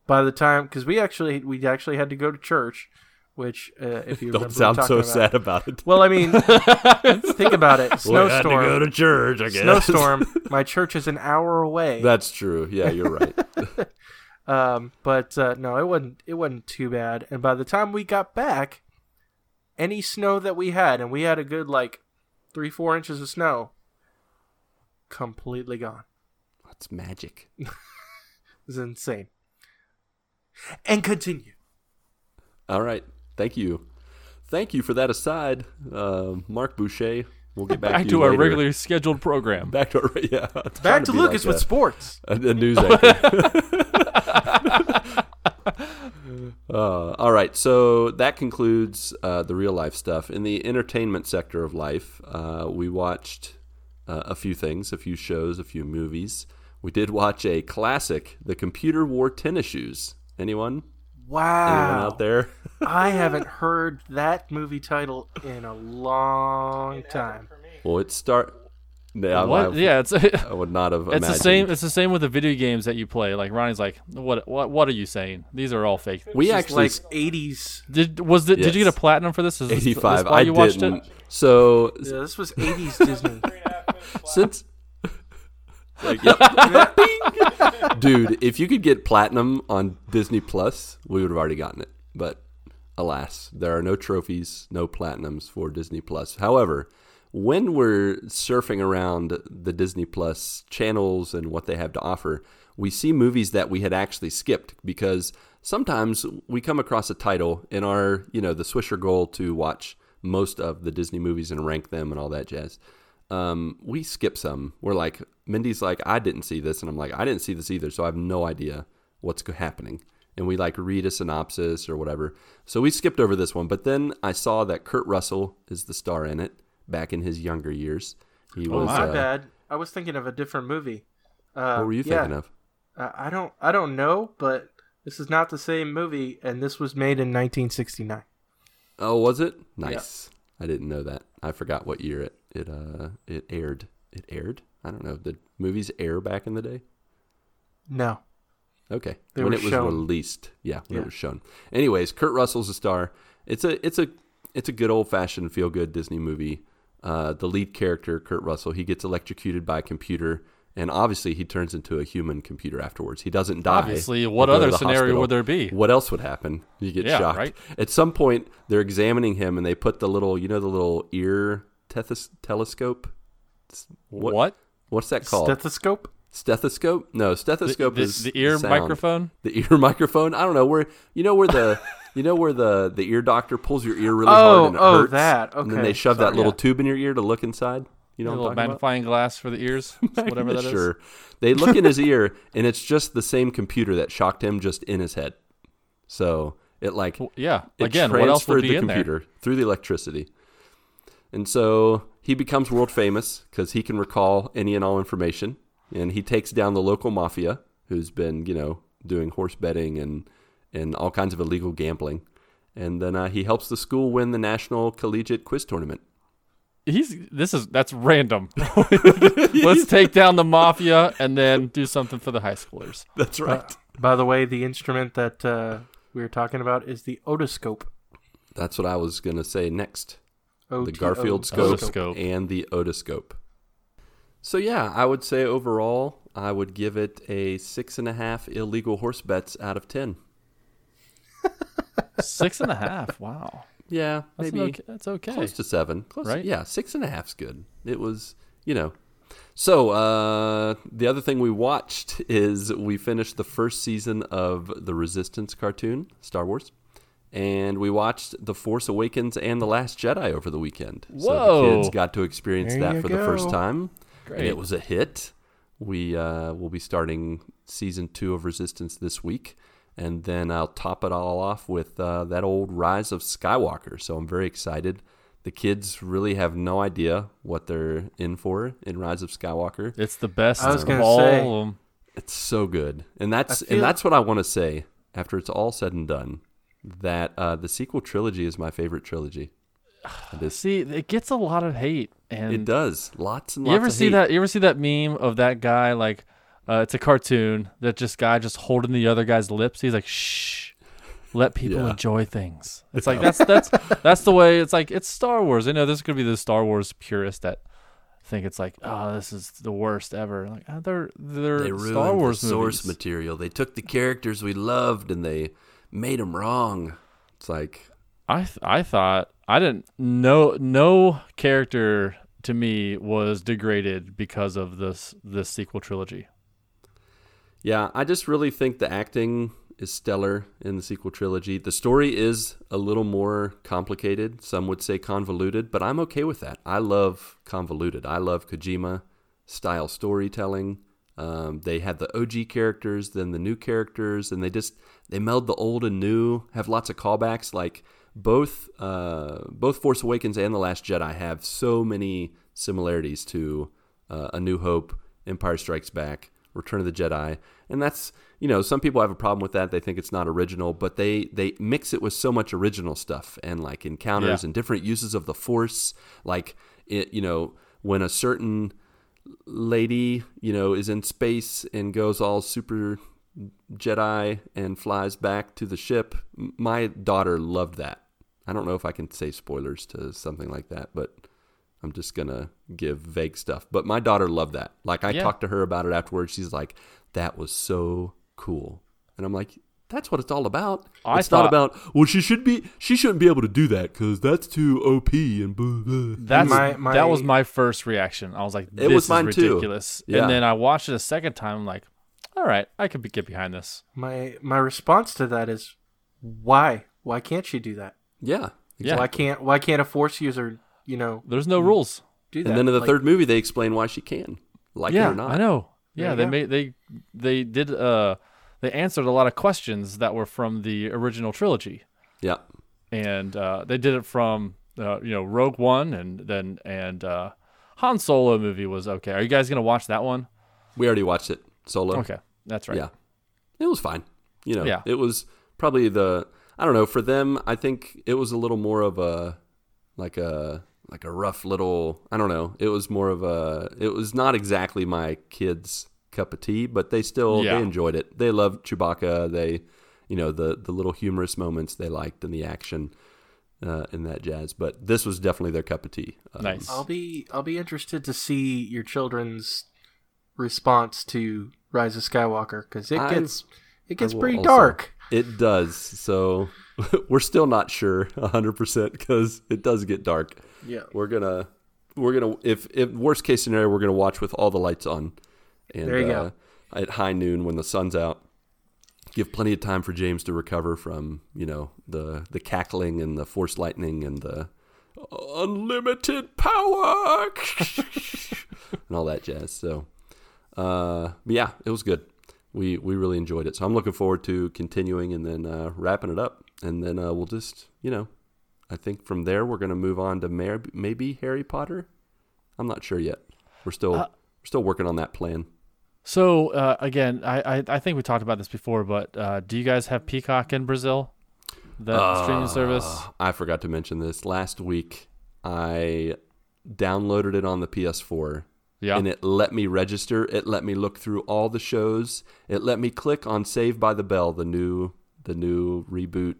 by the time because we actually we actually had to go to church, which uh, if you don't sound so about. sad about it. Well, I mean, think about it. Snowstorm. We had to go to church, I guess. Snowstorm. My church is an hour away. That's true. Yeah, you're right. Um, but uh, no, it wasn't. It wasn't too bad. And by the time we got back, any snow that we had, and we had a good like three, four inches of snow, completely gone. That's magic. It was insane. And continue. All right. Thank you. Thank you for that aside, uh, Marc Boucher. We'll get back, Back to, to our later. regularly scheduled program. Back to our yeah. Back to be Lucas like with a- sports. a, a news anchor. uh, all right, so that concludes uh, the real life stuff. In the entertainment sector of life, uh, we watched uh, a few things, a few shows, a few movies. We did watch a classic, The Computer Wore Tennis Shoes. Anyone? Wow. Anyone Wow. out there? I haven't heard that movie title in a long time. well, it start. Yeah, What? I, Yeah, it's I would not have. it's the same. It's the same with the video games that you play. Like Ronnie's like, what? What? What are you saying? These are all fake. We It's actually like 80s. Did was it? Did you get a platinum for this? Is this- this eighty-five. I you watched didn't. it? So Yeah, this was 80s Disney. since like. Dude if you could get platinum on disney plus we would have already gotten it but alas there are no trophies no platinums for disney plus however when we're surfing around the Disney Plus channels and what they have to offer, we see movies that we had actually skipped because sometimes we come across a title in our, you know, the Swisher goal to watch most of the Disney movies and rank them and all that jazz. Um, we skip some. We're like, Mindy's like, I didn't see this, and I'm like, I didn't see this either, so I have no idea what's happening. And we like read a synopsis or whatever. So we skipped over this one, but then I saw that Kurt Russell is the star in it back in his younger years. He was. My uh, bad. I was thinking of a different movie. Uh, What were you yeah, thinking of? uh, I don't. I don't know, but this is not the same movie, and this was made in 1969. Oh, was it? Nice. I didn't know that. I forgot what year it it uh it aired. It aired. I don't know. Did movies air back in the day? No. Okay, They when it was shown. released, yeah, when Yeah. it was shown. Anyways, Kurt Russell's a star. It's a it's a it's a good old fashioned feel good Disney movie. Uh, the lead character, Kurt Russell, he gets electrocuted by a computer, and obviously he turns into a human computer afterwards. He doesn't die. Obviously, what other scenario hospital. would there be? What else would happen? You get Yeah, shocked. right. At some point, they're examining him, and they put the little, you know, the little ear tethys- telescope. What- What? What's that called? Stethoscope. stethoscope? No, stethoscope the- is the ear sound. microphone? The ear microphone. I don't know where. You know where the. You know where the, the ear doctor pulls your ear really Oh, hard and it oh, hurts, that. and then they Okay, shove that little Yeah. tube in your ear to look inside. You know a what little I'm talking magnifying glass for the ears, whatever that about? is. Sure. They look in his ear, and it's just the same computer that shocked him, just in his head. So it like Well, Yeah. it Again, what else would be the in there? computer through the electricity. And so he becomes world famous because he can recall any and all information, and he takes down the local mafia, who's been you know doing horse betting and and all kinds of illegal gambling, and then uh, he helps the school win the national collegiate quiz tournament. He's this is that's random. Let's take down the mafia and then do something for the high schoolers. That's right. By the way, the instrument that uh, we were talking about is the otoscope. That's what I was gonna say next. The O-T-O Garfield scope, Otoscope. and the otoscope. So yeah, I would say overall, I would give it a six and a half illegal horse bets out of ten. Six and a half. Wow. Yeah, That's maybe okay. That's okay. close to seven. Close, Right? Yeah, six and a half's good. It was, you know. So uh, the other thing we watched is we finished the first season of the Resistance cartoon, Star Wars, and we watched The Force Awakens and The Last Jedi over the weekend. So the kids got to experience There that you for the first time, Great. and it was a hit. We uh, will be starting season two of Resistance this week, and then I'll top it all off with uh, that old Rise of Skywalker. So I'm very excited. The kids really have no idea what they're in for in Rise of Skywalker. It's the best I was of gonna all say- of 'em. It's so good, and that's feel- and that's what I want to say after it's all said and done. That uh, the sequel trilogy is my favorite trilogy. It is. See, it gets a lot of hate, and It does lots and lots. you ever of see hate. that? You ever see that meme of that guy? Like, uh, it's a cartoon that just guy just holding the other guy's lips. He's like, "Shh, let people Yeah. enjoy things." It's like that's that's that's the way. It's like it's Star Wars. I know there's gonna be the Star Wars purist that think it's like, oh, this is the worst ever. Like, uh, they're they're They Star Wars the source material. They took the characters we loved and they made him wrong. It's like I th- I thought I didn't no no character to me was degraded because of this this sequel trilogy. Yeah, I just really think the acting is stellar in the sequel trilogy. The story is a little more complicated. Some would say convoluted, but I'm okay with that. I love convoluted. I love Kojima style storytelling. Um, they had the OG characters, then the new characters, and they just they meld the old and new. Have lots of callbacks. Like both uh, both Force Awakens and the Last Jedi have so many similarities to uh, A New Hope, Empire Strikes Back, Return of the Jedi, and that's you know some people have a problem with that. They think it's not original, but they they mix it with so much original stuff and like encounters Yeah. and different uses of the Force. Like it, you know, when a certain lady, you know, is in space and goes all super Jedi and flies back to the ship. My daughter loved that. I don't know if I can say spoilers to something like that, but I'm just gonna give vague stuff. But my daughter loved that. Like I Yeah. talked to her about it afterwards. She's like, "That was so cool," and I'm like, That's what it's all about. I it's not thought- about well, she should be she shouldn't be able to do that because that's too op and blah, blah. That's My- my- that was my first reaction. I was like, It "This was is mine too. ridiculous." Yeah. And then I watched it a second time. I'm like, "All right, I could be, get behind this." My my response to that is, why? Why can't she do that? yeah. Yeah. Why can't Why can't a force user, you know, There's no rules. do that? And then in the Like, third movie, they explain why she can, like yeah, it or not. I know. Yeah, you they go. made they they did uh they answered a lot of questions that were from the original trilogy, Yeah, and uh, they did it from uh, you know Rogue One and then and uh, Han Solo movie was okay. Are you guys gonna watch that one? we already watched it solo. Okay, that's right. Yeah, it was fine. You know, Yeah. it was probably the I don't know for them. I think it was a little more of a like a like a rough little. I don't know. It was more of a. It was not exactly my kids' cup of tea, but they still Yeah. they enjoyed it. They loved Chewbacca. They, you know, the the little humorous moments they liked and the action. Uh, in that jazz, but this was definitely their cup of tea. Um, Nice. I'll be I'll be interested to see your children's response to Rise of Skywalker because it I- gets it gets pretty also- dark. It does. So we're still not sure 100% because it does get dark. Yeah. We're going to we're going to if if worst case scenario we're going to watch with all the lights on and There you uh, go. at high noon when the sun's out. Give plenty of time for James to recover from, you know, the the cackling and the force lightning and the unlimited power and all that jazz. So uh, but yeah, it was good. We we really enjoyed it. So I'm looking forward to continuing and then uh, wrapping it up, and then uh, we'll just you know, I think from there we're gonna move on to maybe Harry Potter. I'm not sure yet. We're still Uh, we're still working on that plan. So uh, again, I, I I think we talked about this before, but uh, do you guys have Peacock in Brazil? The streaming service. I forgot to mention this last week. I downloaded it on the PS4 Yeah. and it let me register. It let me look through all the shows. It let me click on Save by the Bell, the new the new reboot,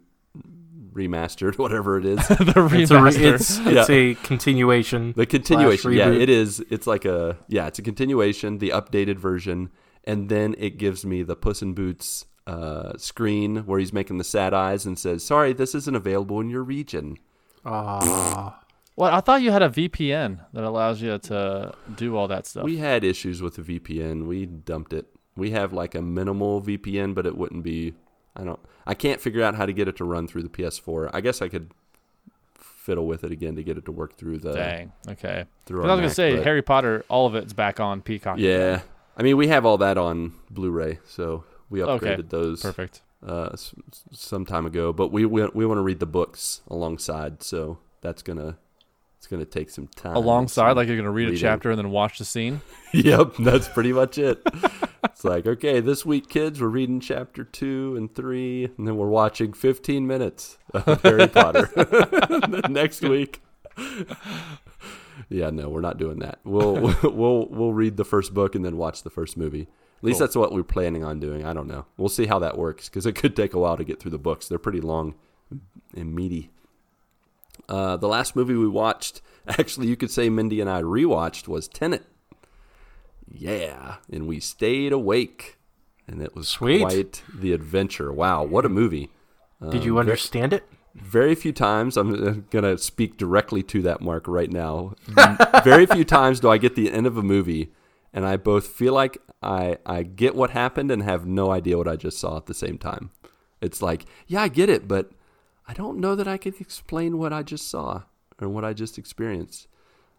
remastered, whatever it is. the It's a, re- remaster. it's, it's Yeah. a continuation. The continuation, yeah, it is. It's like a yeah, it's a continuation, the updated version, and then it gives me the Puss in Boots uh, screen where he's making the sad eyes and says, "Sorry, this isn't available in your region." Ah, What I thought you had a VPN that allows you to do all that stuff. We had issues with the VPN. We dumped it. We have like a minimal VPN, but it wouldn't be. I don't. I can't figure out how to get it to run through the PS4. I guess I could fiddle with it again to get it to work through the. Dang. Okay. Through I was gonna say Harry Potter, all of it's back on Peacock. Yeah, I mean we have all that on Blu-ray, so we upgraded Okay, those. Perfect. uh, some time ago, but we we, we want to read the books alongside, so that's gonna it's gonna take some time. Alongside, some like you're gonna read reading. a chapter and then watch the scene. yep, that's pretty much it. it's like okay, this week, kids, we're reading chapter two and three, and then we're watching 15 minutes of Harry Potter. next week. Yeah, no, we're not doing that. We'll we'll we'll read the first book and then watch the first movie. At least Cool. that's what we're planning on doing. I don't know. We'll see how that works because it could take a while to get through the books. They're pretty long and meaty. Uh, the last movie we watched, actually, you could say Mindy and I rewatched, was Tenet. Yeah, and we stayed awake, and it was Sweet. quite the adventure. Wow, what a movie! did Um, you ve- understand it? very few times i'm going to speak directly to that mark right now very few times do i get the end of a movie and i both feel like i i get what happened and have no idea what i just saw at the same time it's like yeah i get it but i don't know that i can explain what i just saw or what i just experienced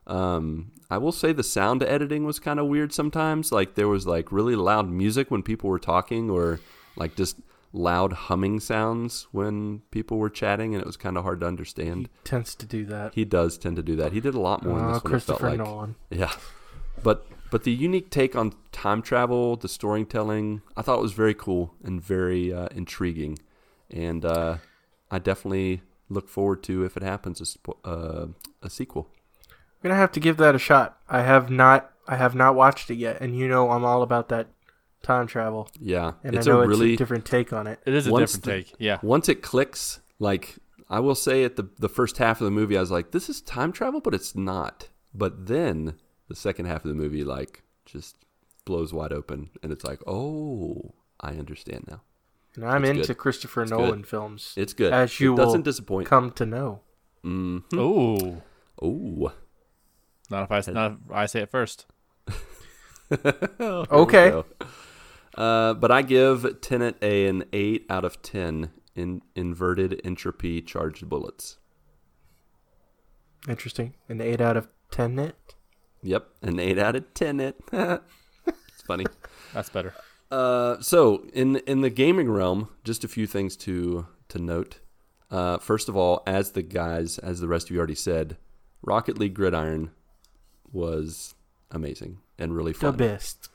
um, I will say the sound editing was kind of weird sometimes. Like there was like really loud music when people were talking, or like just loud humming sounds when people were chatting, and it was kind of hard to understand. Tends to do that. He does tend to do that. He did a lot more in Oh, this one. Christopher like, Nolan. yeah, but but the unique take on time travel, the storytelling, I thought was very cool and very uh, intriguing, and uh, I definitely look forward to if it happens a, uh, a sequel. I'm gonna have to give that a shot. I have not. I have not watched it yet, and you know I'm all about that time travel, Yeah, and it's I know a really it's a different take on it. It is a Once different the- take. Yeah. once it clicks, like I will say at the the first half of the movie, I was like, "This is time travel," but it's not. But then the second half of the movie, like, just blows wide open, and it's like, "Oh, I understand now." And I'm It's into good. Christopher It's Nolan good. films. It's good. As you it doesn't will disappoint. come to know. Mm. Ooh. Ooh. Not if I not if I say it first. Okay. Uh, but I give Tenet a an eight out of ten in inverted entropy charged bullets. Interesting. An 8 out of 10 it. Yep, an eight out of ten. It. it's funny. That's better. Uh, so in in the gaming realm, just a few things to to note. Uh, first of all, as the guys, as the rest of you already said, Rocket League Gridiron was amazing and really fun. The best.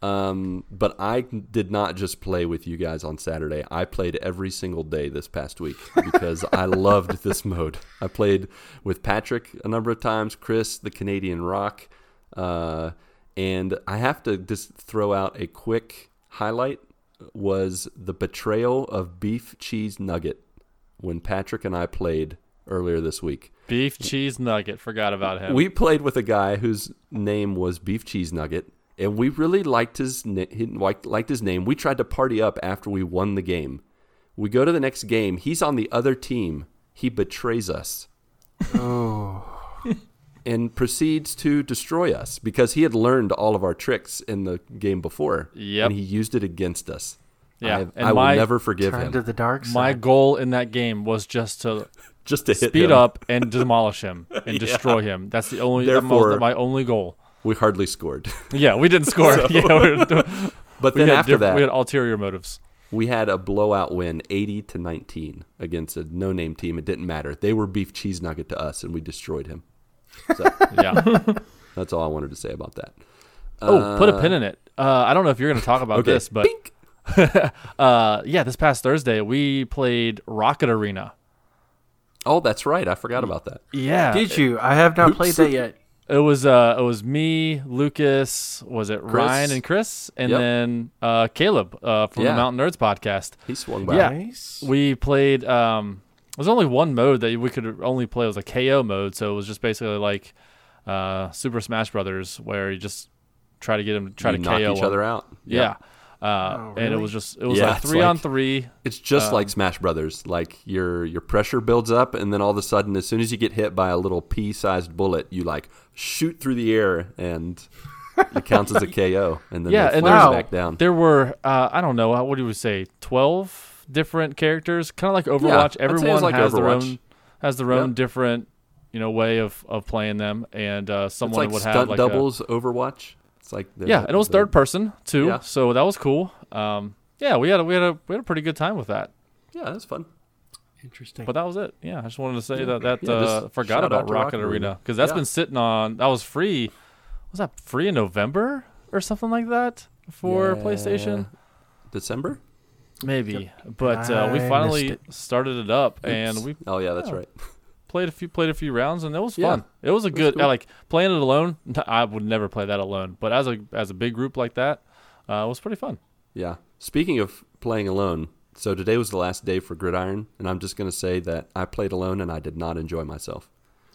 Um, but I did not just play with you guys on Saturday. I played every single day this past week because I loved this mode. I played with Patrick a number of times, Chris, the Canadian Rock, uh, and I have to just throw out a quick highlight was the betrayal of Beef Cheese Nugget when Patrick and I played earlier this week. Beef cheese nugget. Forgot about him. We played with a guy whose name was Beef Cheese Nugget, and we really liked his na- he liked, liked his name. We tried to party up after we won the game. We go to the next game. He's on the other team. He betrays us Oh. And proceeds to destroy us because he had learned all of our tricks in the game before. Yep. and he used it against us. Yeah, I, and I will never forgive him. to the dark side. My goal in that game was just to Just to hit speed him. up and demolish him and destroy him. That's the only that was Therefore- my only goal. We hardly scored. Yeah, we didn't score. yeah, we, were- but we then after diff- that, we had ulterior motives. We had a blowout win, 80 to 19, against a no-name team. It didn't matter. They were beef cheese nugget to us, and we destroyed him. So Yeah. that's all I wanted to say about that. oh, put a pin in it. Uh, I don't know if you're going to talk about Okay. this, but uh, yeah, this past Thursday we played Rocket Arena. Oh, that's right. I forgot about that. Yeah, Did you? I have not Oops. played that yet. It was uh it was me, Lucas, was it Ryan and Chris, and Yep. then uh Caleb uh from Yeah. the Mountain Nerds podcast. He swung by. Yeah. Nice. We played um there's only one mode that we could only play it was a KO mode, so it was just basically like uh Super Smash Brothers where you just try to get them try You to knock KO each one. other out. Yeah. Yep. Uh, Oh, and it was just it was Yeah, like it's three on like- three. It's just Um, like Smash Brothers. Like your your pressure builds up, and then all of a sudden, as soon as you get hit by a little pea-sized bullet, you like shoot through the air, and it counts as a KO, and then Yeah, they and flash back down. There were uh, I don't know what do we say twelve different characters, kind of like Overwatch. I'd say it Everyone like has their own has their own Yep. different you know way of, of playing them, and uh, someone like would stunt have like a- doubles Overwatch. It's like the, yeah, and it was the- third person too, Yeah. so that was cool. Um, yeah, we had a, we had a we had a pretty good time with that, Yeah, that's fun. Interesting. but that was it. Yeah, I just wanted to say Yeah. that that Yeah, uh, forgot about Rocket Rocket Arena Arena. because that's Yeah. been sitting on that was free. Was that free in November or something like that for Yeah. PlayStation? December. Maybe, but uh, we finally missed started it up, and we Oh yeah, that's Yeah. right. played a few played a few rounds, and it was Yeah. fun. It was a was good cool. Like playing it alone. I would never play that alone, but as a as a big group like that, uh, it was pretty fun. Yeah. Speaking of playing alone, so today was the last day for Gridiron, and I'm just going to say that I played alone and I did not enjoy myself.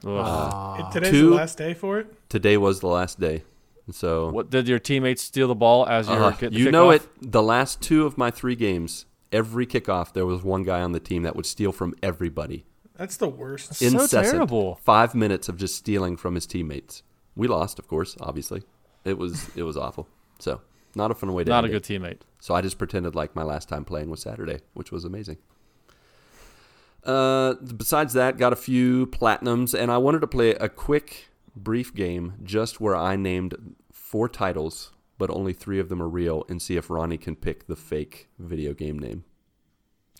Ugh. Aw. Today's Two- the last day for it. Today was the last day. And so what did your teammates steal the ball as you were uh, getting you the know it. The last two of my three games, every kickoff, there was one guy on the team that would steal from everybody. That's the worst. So Incessant. terrible. Five minutes of just stealing from his teammates. We lost, of course. Obviously, it was it was awful. So not a fun way to Not a good it. teammate. So I just pretended like my last time playing was Saturday, which was amazing. Uh, besides that, got a few platinums, and I wanted to play a quick, brief game just where I named four titles, but only three of them are real, and see if Ronnie can pick the fake video game name.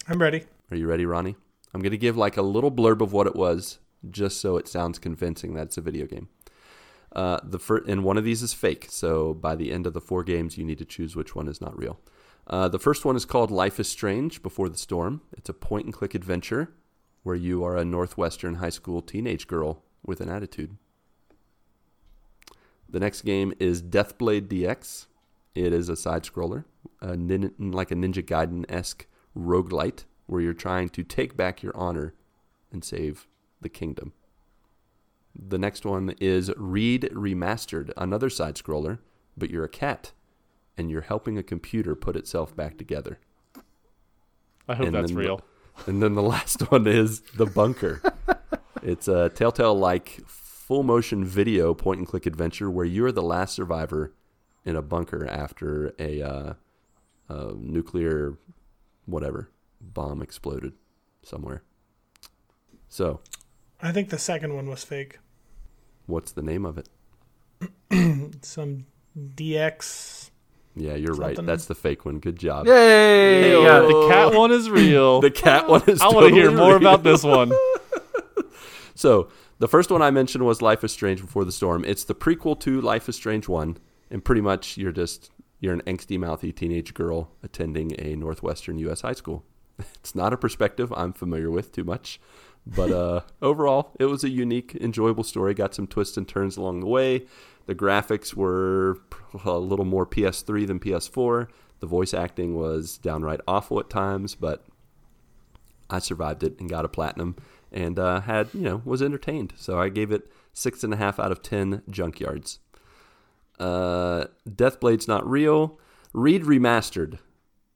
I'm ready. Are you ready, Ronnie? I'm going to give like a little blurb of what it was, just so it sounds convincing that it's a video game. Uh, the fir- and one of these is fake, so by the end of the four games, you need to choose which one is not real. Uh, the first one is called Life is Strange Before the Storm. It's a point and click adventure where you are a Northwestern high school teenage girl with an attitude. The next game is Deathblade DX. It is a side scroller, nin- like a Ninja Gaiden esque roguelite where you're trying to take back your honor and save the kingdom. The next one is Reed Remastered, another side scroller, but you're a cat and you're helping a computer put itself back together. I hope And that's then- real. And then the last one is The Bunker. it's a Telltale like full motion video point and click adventure where you're the last survivor in a bunker after a, uh, a nuclear whatever bomb exploded somewhere. So, I think the second one was fake. what's the name of it? Some DX. Yeah, you're right. That's the fake one. Good job. Yay! Hey, Yeah. the cat one is real. The cat one is I want to hear more real. about this one. So the first one I mentioned was Life is Strange Before the Storm. It's the prequel to Life is Strange One, and pretty much you're just you're an angsty, mouthy teenage girl attending a northwestern U.S. high school. It's not a perspective I'm familiar with too much, but uh, overall it was a unique, enjoyable story. Got some twists and turns along the way. The graphics were a little more PS3 than PS4. The voice acting was downright awful at times, but I survived it and got a platinum and uh, had, you know, was entertained. So I gave it six and a half out of 10 junkyards. Uh, Deathblade's not real. Reed Remastered.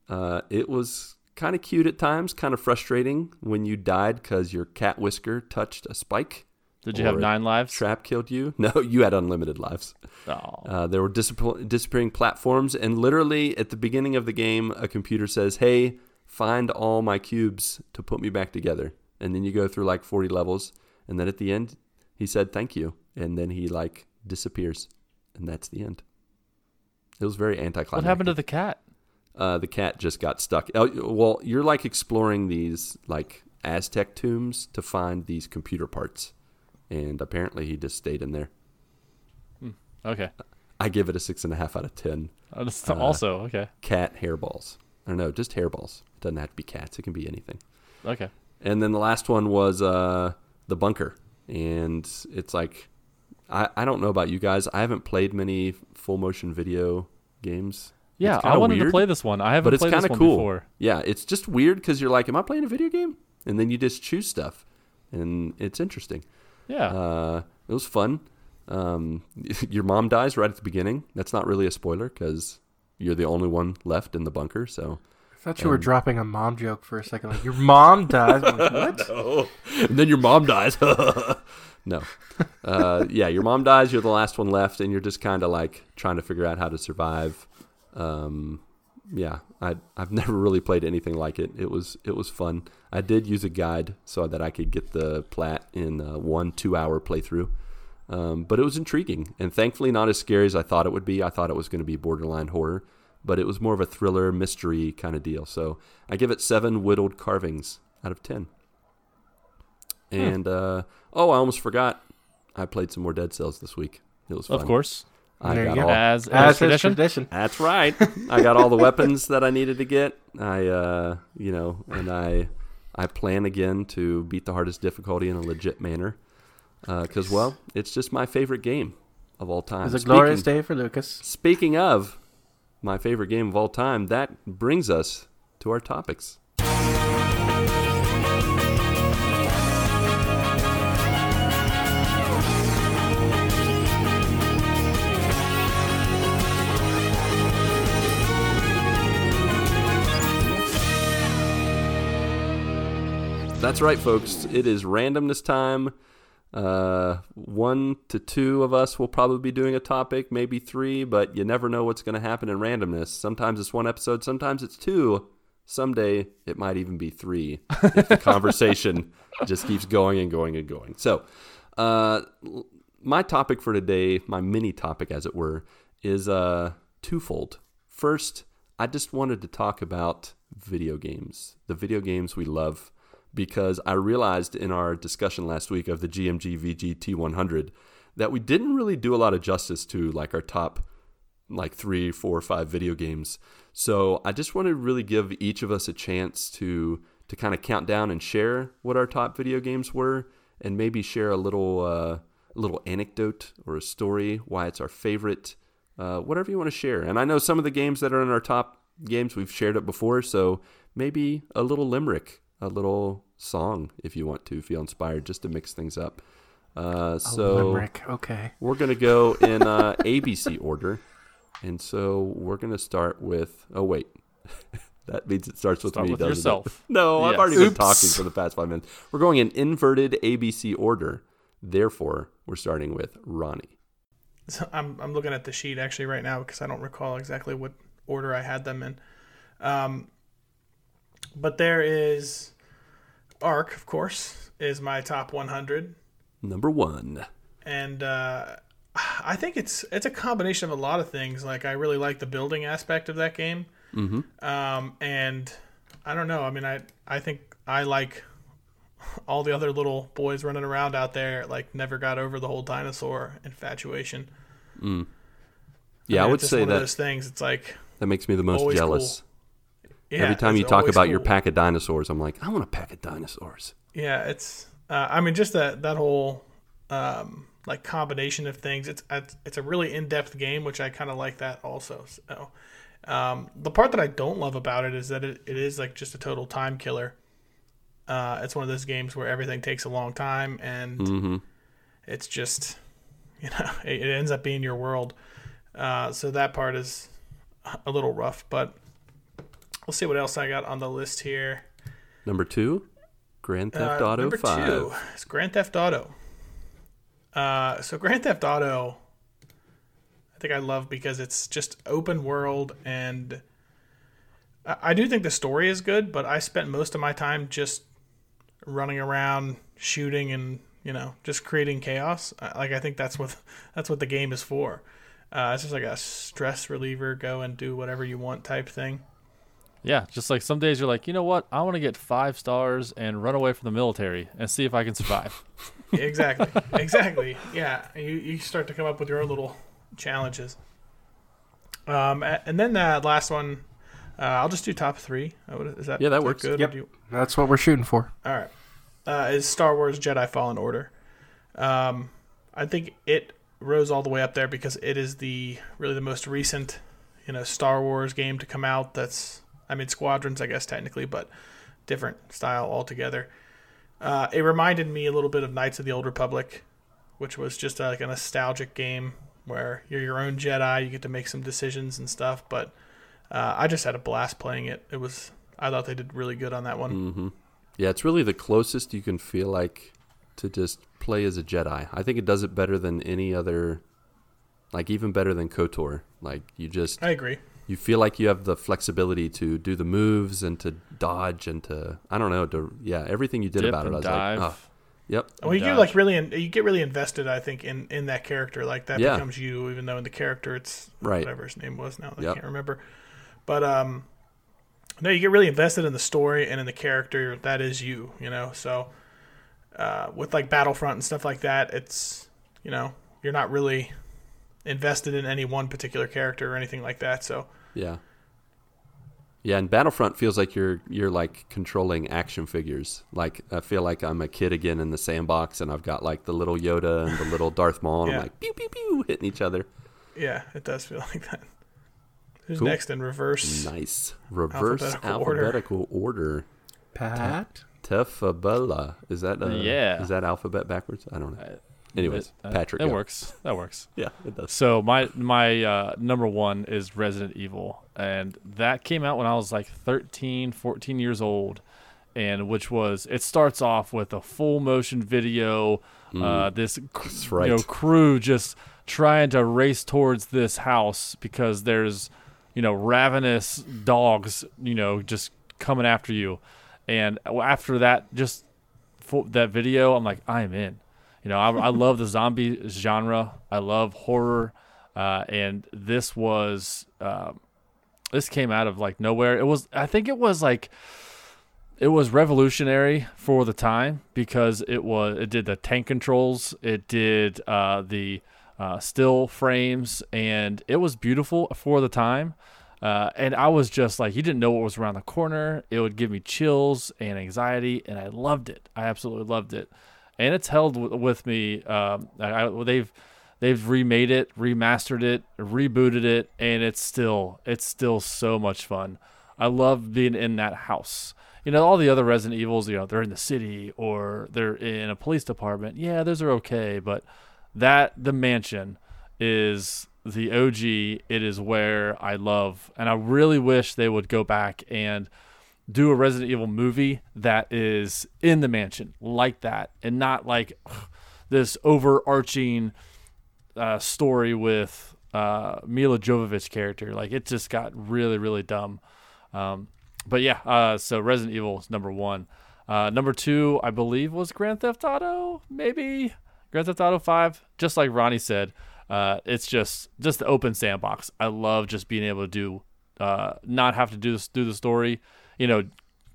Uh, it was kind of cute at times, kind of frustrating when you died because your cat whisker touched a spike. Did you have nine lives? Trap killed you. No, you had unlimited lives. Oh. Uh, there were disap- disappearing platforms, and literally at the beginning of the game, a computer says, "Hey, find all my cubes to put me back together." And then you go through like 40 levels, and then at the end, he said, "Thank you," and then he like disappears, and that's the end. It was very anticlimactic. What happened to the cat? Uh, the cat just got stuck. Oh, well, you're like exploring these like Aztec tombs to find these computer parts, and apparently he just stayed in there. Okay. I give it a six and a half out of ten. Uh, also okay. cat hairballs. I don't know, just hairballs. It doesn't have to be cats. It can be anything. Okay. And then the last one was uh, the bunker, and it's like I, I don't know about you guys. I haven't played many full motion video games. Yeah, I wanted to play this one. I haven't but it's played kind this of one cool. before. Yeah, it's just weird because you're like, am I playing a video game? And then you just choose stuff, and it's interesting. Yeah. Uh, it was fun. Um, your mom dies right at the beginning. That's not really a spoiler because you're the only one left in the bunker. So thought you were dropping a mom joke for a second. Like your mom dies. Like, what? Oh, and then your mom dies. no. Uh, yeah, your mom dies. You're the last one left, and you're just kind of like trying to figure out how to survive. Um, yeah, I I've never really played anything like it. It was it was fun. I did use a guide so that I could get the plat in one two hour playthrough. Um, but it was intriguing and thankfully not as scary as I thought it would be. I thought it was going to be borderline horror, but it was more of a thriller mystery kind of deal. So I give it seven whittled carvings out of ten. And uh, oh, I almost forgot. I played some more Dead Cells this week. It was fun. of course. I There you got go. all. As, as, As tradition. tradition. That's right. I got all the weapons that I needed to get. I, uh, you know, and I, I plan again to beat the hardest difficulty in a legit manner, because well, it's just my favorite game of all time. It was a glorious Speaking- day for Lucas. Speaking of my favorite game of all time, that brings us to our topics. That's right, folks. It is randomness time. Uh, one to two of us will probably be doing a topic, maybe three, but you never know what's going to happen in randomness. Sometimes it's one episode, sometimes it's two. Someday it might even be three if the conversation just keeps going and going and going. So, uh, my topic for today, my mini topic as it were, is uh, twofold. First, I just wanted to talk about video games, the video games we love because I realized in our discussion last week of the GMG VG T100 that we didn't really do a lot of justice to like our top like three, four, or five video games. So I just want to really give each of us a chance to to kind of count down and share what our top video games were, and maybe share a little uh, a little anecdote or a story why it's our favorite, uh, whatever you want to share. And I know some of the games that are in our top games we've shared it before, so maybe a little limerick, a little song if you want to feel inspired, just to mix things up. Uh, so limerick. Okay. we're going to go in uh, ABC order. And so we're going to start with. Oh, wait. That means it starts with Start me. with doesn't it? yourself. No, I've Yes. already been talking for the past five minutes. We're going in inverted ABC order. Therefore, we're starting with Ronnie. So I'm I'm looking at the sheet actually right now because I don't recall exactly what order I had them in. Um, but there is Ark, of course, is my top 100, Number one. and uh, I think it's it's a combination of a lot of things. Like I really like the building aspect of that game, mm-hmm. um, and I don't know. I mean, I I think I like all the other little boys running around out there. Like never got over the whole dinosaur infatuation. Yeah, I, mean, would it's just say one of that those things. It's like that makes me the most jealous. Yeah, Every time you talk about your pack of dinosaurs, I'm like, I want a pack of dinosaurs. Yeah, it's. Uh, I mean, just that that whole um, like combination of things. It's it's it's a really in depth game, which I kind of like that also. So, um, the part that I don't love about it is that it, it is like just a total time killer. Uh, it's one of those games where everything takes a long time, and Mm-hmm. it's just you know it, it ends up being your world. Uh, so that part is a little rough, but we'll see what else I got on the list here. Number two, Grand Theft Uh, Auto number Five. two is Grand Theft Auto. Uh, so Grand Theft Auto, I think I love because it's just open world, and I, I do think the story is good. But I spent most of my time just running around, shooting, and you know, just creating chaos. Like I think that's what that's what the game is for. Uh, it's just like a stress reliever. Go and do whatever you want type thing. Yeah, just like some days you're like, you know what? I want to get five stars and run away from the military and see if I can survive. exactly exactly yeah you, you start to come up with your own little challenges um and then that last one uh, i'll just do top three Uh, what is that Yeah, that is works. good Yep. you- That's what we're shooting for. all right uh, is star wars jedi fallen order um i think it rose all the way up there because it is the really the most recent you know star wars game to come out that's i mean squadrons i guess technically but different style altogether uh, it reminded me a little bit of knights of the old republic which was just uh, like a nostalgic game where you're your own jedi you get to make some decisions and stuff but uh, i just had a blast playing it it was i thought they did really good on that one Mm-hmm. Yeah, it's really the closest you can feel like to just play as a Jedi. I think it does it better than any other, like even better than Kotor. Like you just i agree you feel like you have the flexibility to do the moves and to dodge and to I don't know to yeah everything you did Dip about it. I was dive. like, oh, yep, Well, you get like really, in, you get really invested. I think in in that character, like that Yeah. becomes you, even though in the character it's Right. whatever his name was. Now I Yep. can't remember, but um, no, you get really invested in the story and in the character. That is you, you know. So uh, with like Battlefront and stuff like that, it's you know you're not really invested in any one particular character or anything like that. So yeah, yeah. And Battlefront feels like you're you're like controlling action figures. Like I feel like I'm a kid again in the sandbox, and I've got like the little Yoda and the little Darth Maul, and Yeah. I'm like pew pew pew hitting each other. yeah, it does feel like that. Who's Cool. next in reverse? Nice reverse Alphabetical alphabetical, order. order. Pat. Tefabella. Is that uh, Yeah. Is that alphabet backwards? I don't know. Anyways, It- uh, Patrick. It works. That works. Yeah, it does. So my my uh, number one is Resident Evil, and that came out when I was like 13, 14 years old, and which was it starts off with a full motion video, uh, this Mm. You know crew just trying to race towards this house because there's you know ravenous dogs you know just coming after you, and after that just that video, I'm like I'm in. You know, I, I love the zombie genre. I love horror, uh, and this was um, this came out of like nowhere. It was, I think, it was like it was revolutionary for the time because it was it did the tank controls, it did uh, the uh, still frames, and it was beautiful for the time. Uh, and I was just like, you didn't know what was around the corner. It would give me chills and anxiety, and I loved it. I absolutely loved it and it's held w- with me. Um, I, I, they've they've remade it, remastered it, rebooted it, and it's still it's still so much fun. I love being in that house. You know, all the other Resident Evils, you know, they're in the city or they're in a police department. Yeah, those are okay, but that the mansion is the OG. It is where I love, and I really wish they would go back and do a Resident Evil movie that is in the mansion like that, and not like this overarching uh, story with uh, Milla Jovovich character. Like it just got really, really dumb. Um, but yeah, uh, so Resident Evil is number one. Uh, number two, I believe, was Grand Theft Auto, maybe Grand Theft Auto Five. Just like Ronnie said, uh, it's just just the open sandbox. I love just being able to do, uh, not have to do this do the story. You know,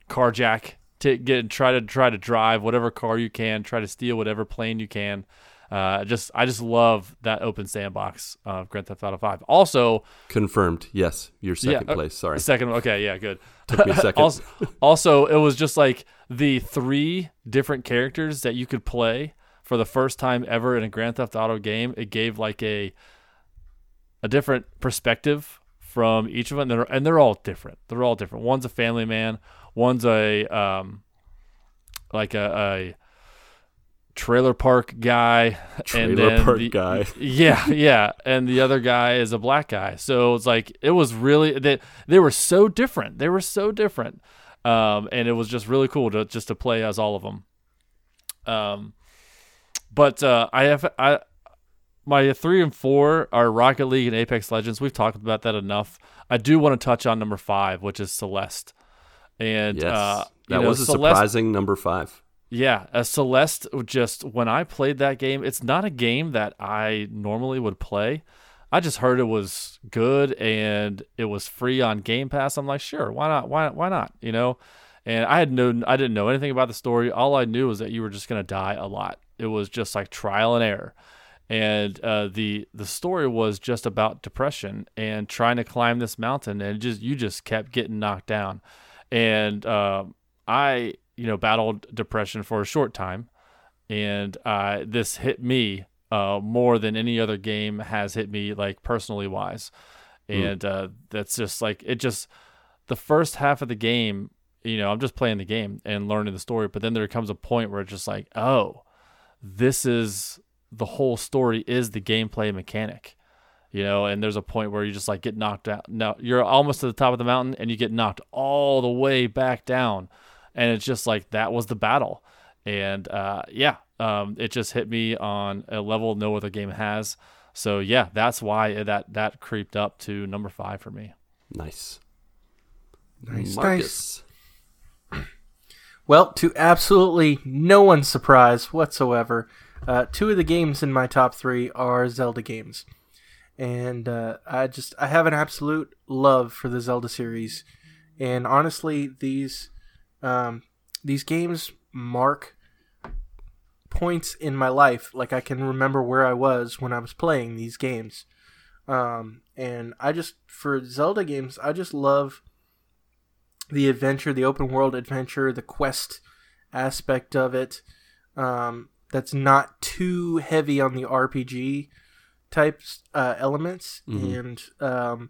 carjack, to get try to try to drive whatever car you can, try to steal whatever plane you can. Uh, just I just love that open sandbox of Grand Theft Auto Five. Also, Confirmed. Yes, your second uh, place. Sorry, Second, okay, yeah, good. Took me a second. also, also, it was just like the three different characters that you could play for the first time ever in a Grand Theft Auto game. It gave like a a different perspective from each of them, and they're, and they're all different. They're all different. One's a family man. One's a um, like a, a trailer park guy, and Trailer then park the- guy. yeah, yeah, and the other guy is a black guy. So it's like it was really they they were so different. They were so different, um, and it was just really cool to just to play as all of them. Um, but uh, I have I my three and four are Rocket League and Apex Legends. We've talked about that enough. I do want to touch on number five, which is Celeste, and yes, uh, that know, was a Celeste- surprising number five. yeah, uh, Celeste just when I played that game, it's not a game that I normally would play. I just heard it was good and it was free on Game Pass. I'm like, sure, why not? Why why not? You know? And I had no I didn't know anything about the story. All I knew was that you were just gonna die a lot. It was just like trial and error. And uh, the the story was just about depression and trying to climb this mountain, and just you just kept getting knocked down. And uh, I you know battled depression for a short time, and uh, this hit me uh, more than any other game has hit me like personally wise, and uh, that's just like it just the first half of the game. You know, I'm just playing the game and learning the story, but then there comes a point where it's just like, oh, this is the whole story is the gameplay mechanic you know and there's a point where you just like get knocked out. No you're almost to the top of the mountain and you get knocked all the way back down. And it's just like that was the battle. And uh, yeah um, it just hit me on a level no other game has. So yeah that's why that that creeped up to number five for me. Nice. Nice, Marcus. Well, to absolutely no one's surprise whatsoever, uh, two of the games in my top three are Zelda games, and uh, I just I have an absolute love for the Zelda series, and honestly, these um, these games mark points in my life. Like I can remember where I was when I was playing these games, um, and I just for Zelda games, I just love the adventure, the open world adventure, the quest aspect of it. Um, that's not too heavy on the RPG types uh, elements, and um,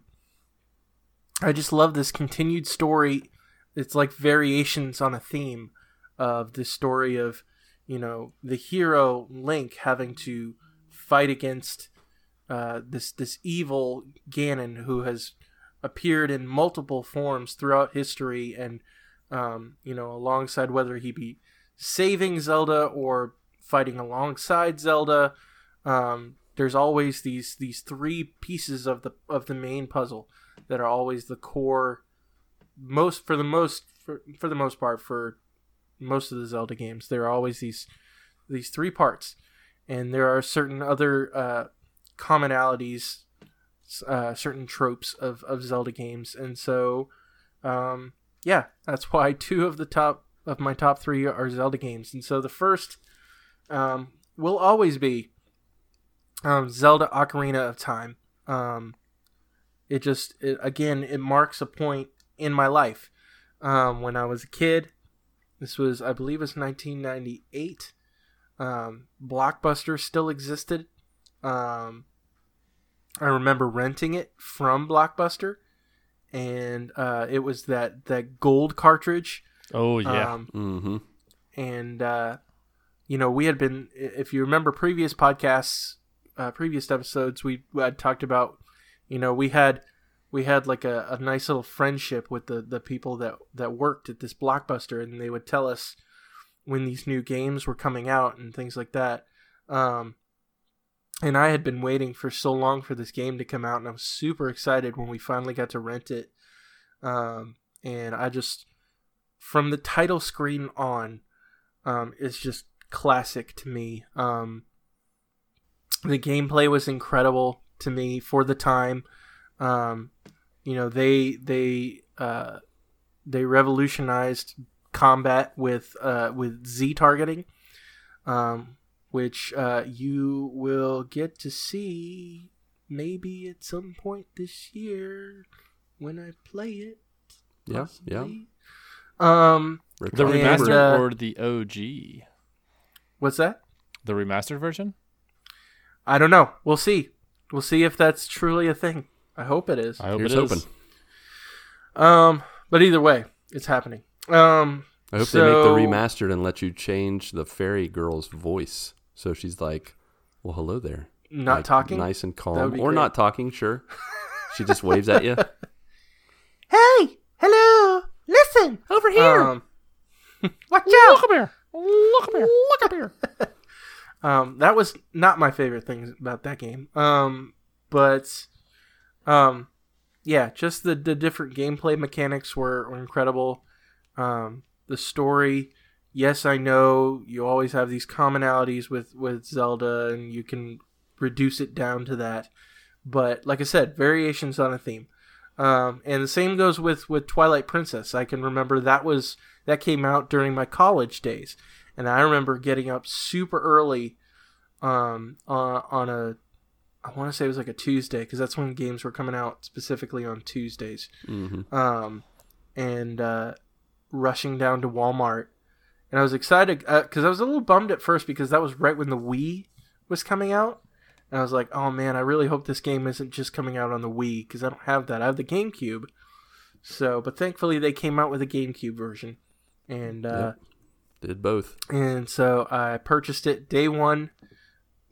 I just love this continued story. It's like variations on a theme of the story of you know the hero Link having to fight against uh, this this evil Ganon who has appeared in multiple forms throughout history and um, you know alongside whether he be saving zelda or fighting alongside zelda. Um, there's always these these three pieces of the of the main puzzle that are always the core most for the most for, for the most part for most of the zelda games there are always these these three parts. And there are certain other uh, commonalities uh, certain tropes of, of Zelda games, and so um, yeah, that's why two of the top of my top three are Zelda games, and so the first um, will always be um, Zelda Ocarina of Time. Um, it just it, again it marks a point in my life um, when I was a kid. This was I believe it was 1998. Um, Blockbuster still existed. Um, I remember renting it from Blockbuster, and uh, it was that that gold cartridge. oh yeah Um, Mm-hmm. and uh, you know we had been, if you remember previous podcasts, uh, previous episodes, we had talked about, you know, we had we had like a, a nice little friendship with the the people that that worked at this blockbuster, and they would tell us when these new games were coming out and things like that. Um, and I had been waiting for so long for this game to come out, and I was super excited when we finally got to rent it. Um, and I just, from the title screen on, um, it's just classic to me. Um, the gameplay was incredible to me for the time. Um, you know, they they uh, they revolutionized combat with uh, with Z targeting, um, which uh, you will get to see maybe at some point this year when I play it. Yeah, yeah. Um, Rick The And, remastered uh, or the OG? What's that? The remastered version? I don't know. We'll see. We'll see if that's truly a thing. I hope it is. I hope Here's it is. hoping. Um, but either way, it's happening. Um, I hope they make the remastered and let you change the fairy girl's voice. So she's like, "Well, hello there." not Like, talking. nice and calm, or great. not talking. Sure, she just waves at you. Hey, hello, listen over here. Um, watch out! Look up here. Look up here. Look up here. Um, that was not my favorite thing about that game. Um, but, um, yeah, just the the different gameplay mechanics were, were incredible. Um, the story, yes, I know you always have these commonalities with with Zelda, and you can reduce it down to that. But like I said, variations on a theme. Um, and the same goes with with Twilight Princess. I can remember that was that came out during my college days, and I remember getting up super early, um, on, on a, I want to say it was like a Tuesday because that's when games were coming out specifically on Tuesdays. hmm Um, and uh, rushing down to Walmart, and I was excited because I was a little bummed at first because that was right when the Wii was coming out. And I was like, oh man, I really hope this game isn't just coming out on the Wii because I don't have that. I have the GameCube. So, but thankfully they came out with a GameCube version, and uh, Did both. and so I purchased it day one.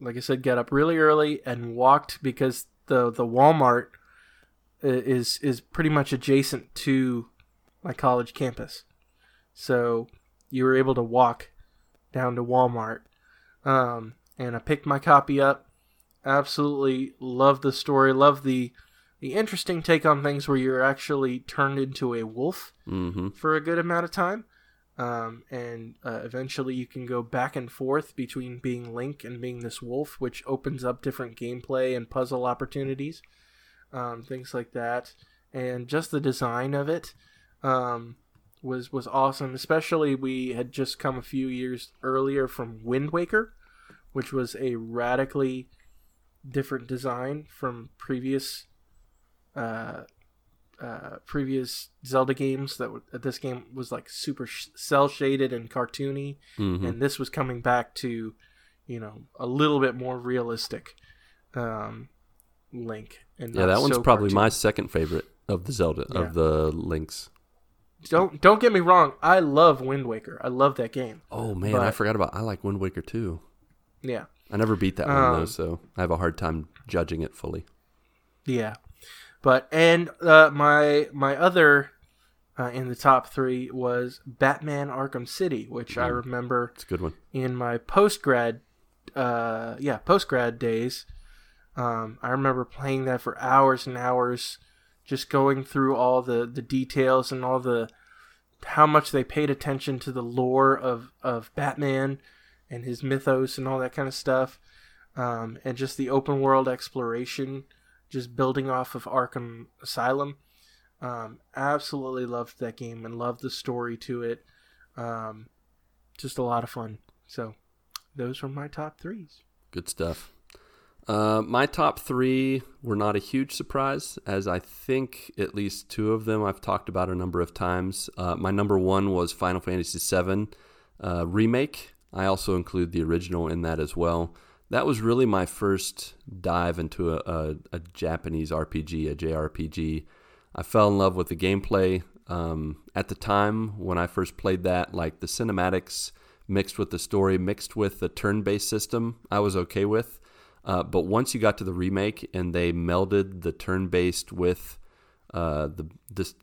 Like I said, got up really early and walked because the the Walmart is is pretty much adjacent to my college campus. So you were able to walk down to Walmart. Um, and I picked my copy up. Absolutely love the story. Love the the interesting take on things where you're actually turned into a wolf hmm for a good amount of time. Um, and uh, eventually you can go back and forth between being Link and being this wolf, which opens up different gameplay and puzzle opportunities, um, things like that. And just the design of it um, was was awesome. Especially we had just come a few years earlier from Wind Waker, which was a radically different design from previous uh, uh, previous Zelda games that w- this game was like super sh- cel shaded and cartoony, hmm and this was coming back to, you know, a little bit more realistic um, Link. And Yeah, that one's so probably my second favorite of the Zelda Yeah. of the links. Don't don't get me wrong. I love Wind Waker. I love that game. Oh man, I forgot about. I like Wind Waker too. Yeah, I never beat that one though, Um, so I have a hard time judging it fully. yeah. But and uh, my my other uh, in the top three was Batman Arkham City, which I Mm. remember It's a good one. in my post grad, uh, yeah, post grad days. Um, I remember playing that for hours and hours, just going through all the the details and all the how much they paid attention to the lore of of Batman and his mythos and all that kind of stuff, um, and just the open world exploration, just building off of Arkham Asylum. Um, absolutely loved that game and loved the story to it. Um, just a lot of fun. So those were my top threes. Good stuff. Uh, my top three were not a huge surprise, as I think at least two of them I've talked about a number of times. Uh, my number one was Final Fantasy VII uh, Remake. I also include the original in that as well. That was really my first dive into a, a, a Japanese RPG, a JRPG. I fell in love with the gameplay. Um, at the time when I first played that, like the cinematics mixed with the story, mixed with the turn based system, I was okay with. Uh, but once you got to the remake and they melded the turn-based with uh, the this,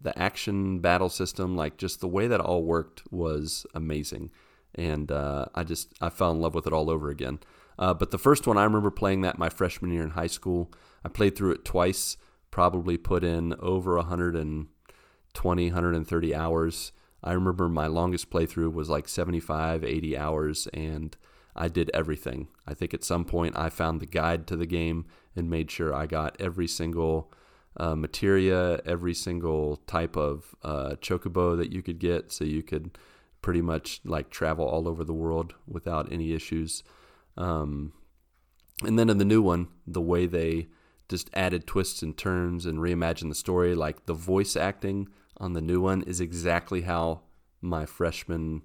the action battle system, like just the way that all worked was amazing, and uh, I just I fell in love with it all over again. Uh, but the first one I remember playing that my freshman year in high school. I played through it twice, probably put in over 120, 130 hours. I remember my longest playthrough was like 75, 80 hours, and I did everything. I think at some point I found the guide to the game and made sure I got every single uh, materia, every single type of uh, chocobo that you could get, so you could pretty much like travel all over the world without any issues. Um, and then in the new one, the way they just added twists and turns and reimagined the story, like the voice acting on the new one is exactly how my freshman,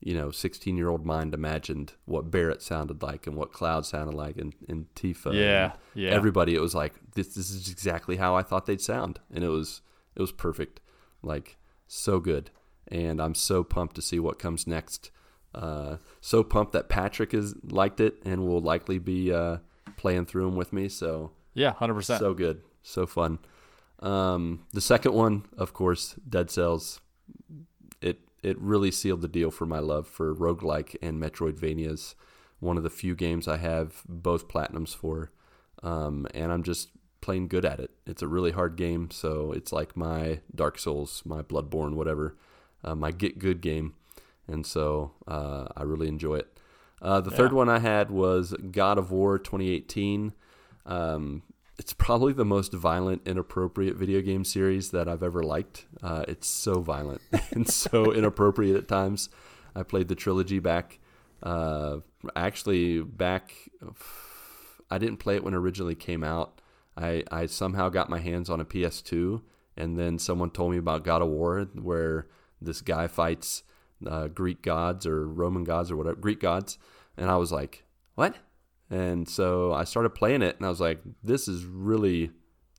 you know, 16 year old mind imagined what Barret sounded like and what Cloud sounded like and, and Tifa. Yeah, and yeah. Everybody, it was like, this, this is exactly how I thought they'd sound. And it was, it was perfect. Like, so good. And I'm so pumped to see what comes next. Uh, so pumped that Patrick has liked it and will likely be uh, playing through them with me. So Yeah, hundred percent. so good, so fun. Um, the second one, of course, Dead Cells. It it really sealed the deal for my love for roguelike and Metroidvanias. One of the few games I have both platinums for, um, and I'm just playing good at it. It's a really hard game, so it's like my Dark Souls, my Bloodborne, whatever, uh, my get good game, and so uh, I really enjoy it. Uh, the third one I had was God of War 2018. Um, it's probably the most violent, inappropriate video game series that I've ever liked. Uh, it's so violent and so inappropriate at times. I played the trilogy back, uh, actually back. I didn't play it when it originally came out. I, I somehow got my hands on a PS2, and then someone told me about God of War, where this guy fights uh, Greek gods or Roman gods or whatever, Greek gods, and I was like, what? And so I started playing it, and I was like, this is really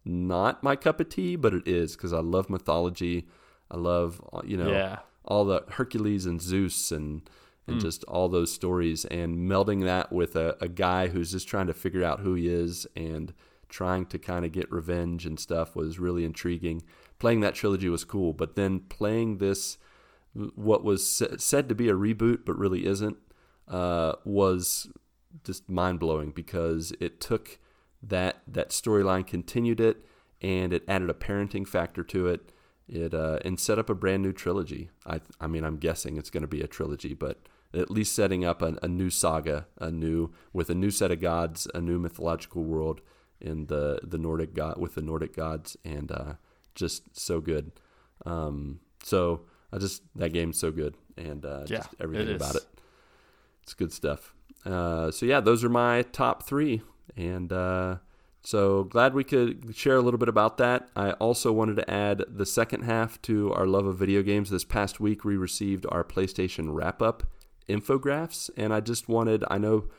not my cup of tea, but it is because I love mythology. I love, uh, you know, Yeah. all the Hercules and Zeus and and just all those stories and melding that with a, a guy who's just trying to figure out who he is and trying to kind of get revenge and stuff was really intriguing. Playing that trilogy was cool, but then playing this, what was said to be a reboot but really isn't, uh, was just mind blowing because it took that that storyline, continued it, and it added a parenting factor to it. It uh, and set up a brand new trilogy. I I mean I'm guessing it's going to be a trilogy, but at least setting up a, a new saga, a new with a new set of gods, a new mythological world in the the Nordic god with the Nordic gods, and uh, just so good. Um, so I just that game's so good, and uh, Yeah, just everything it about it. It's good stuff. Uh, so yeah, those are my top three, and uh, so glad we could share a little bit about that. I also wanted to add the second half to our love of video games. This past week, we received our PlayStation wrap up infographics, and I just wanted, I know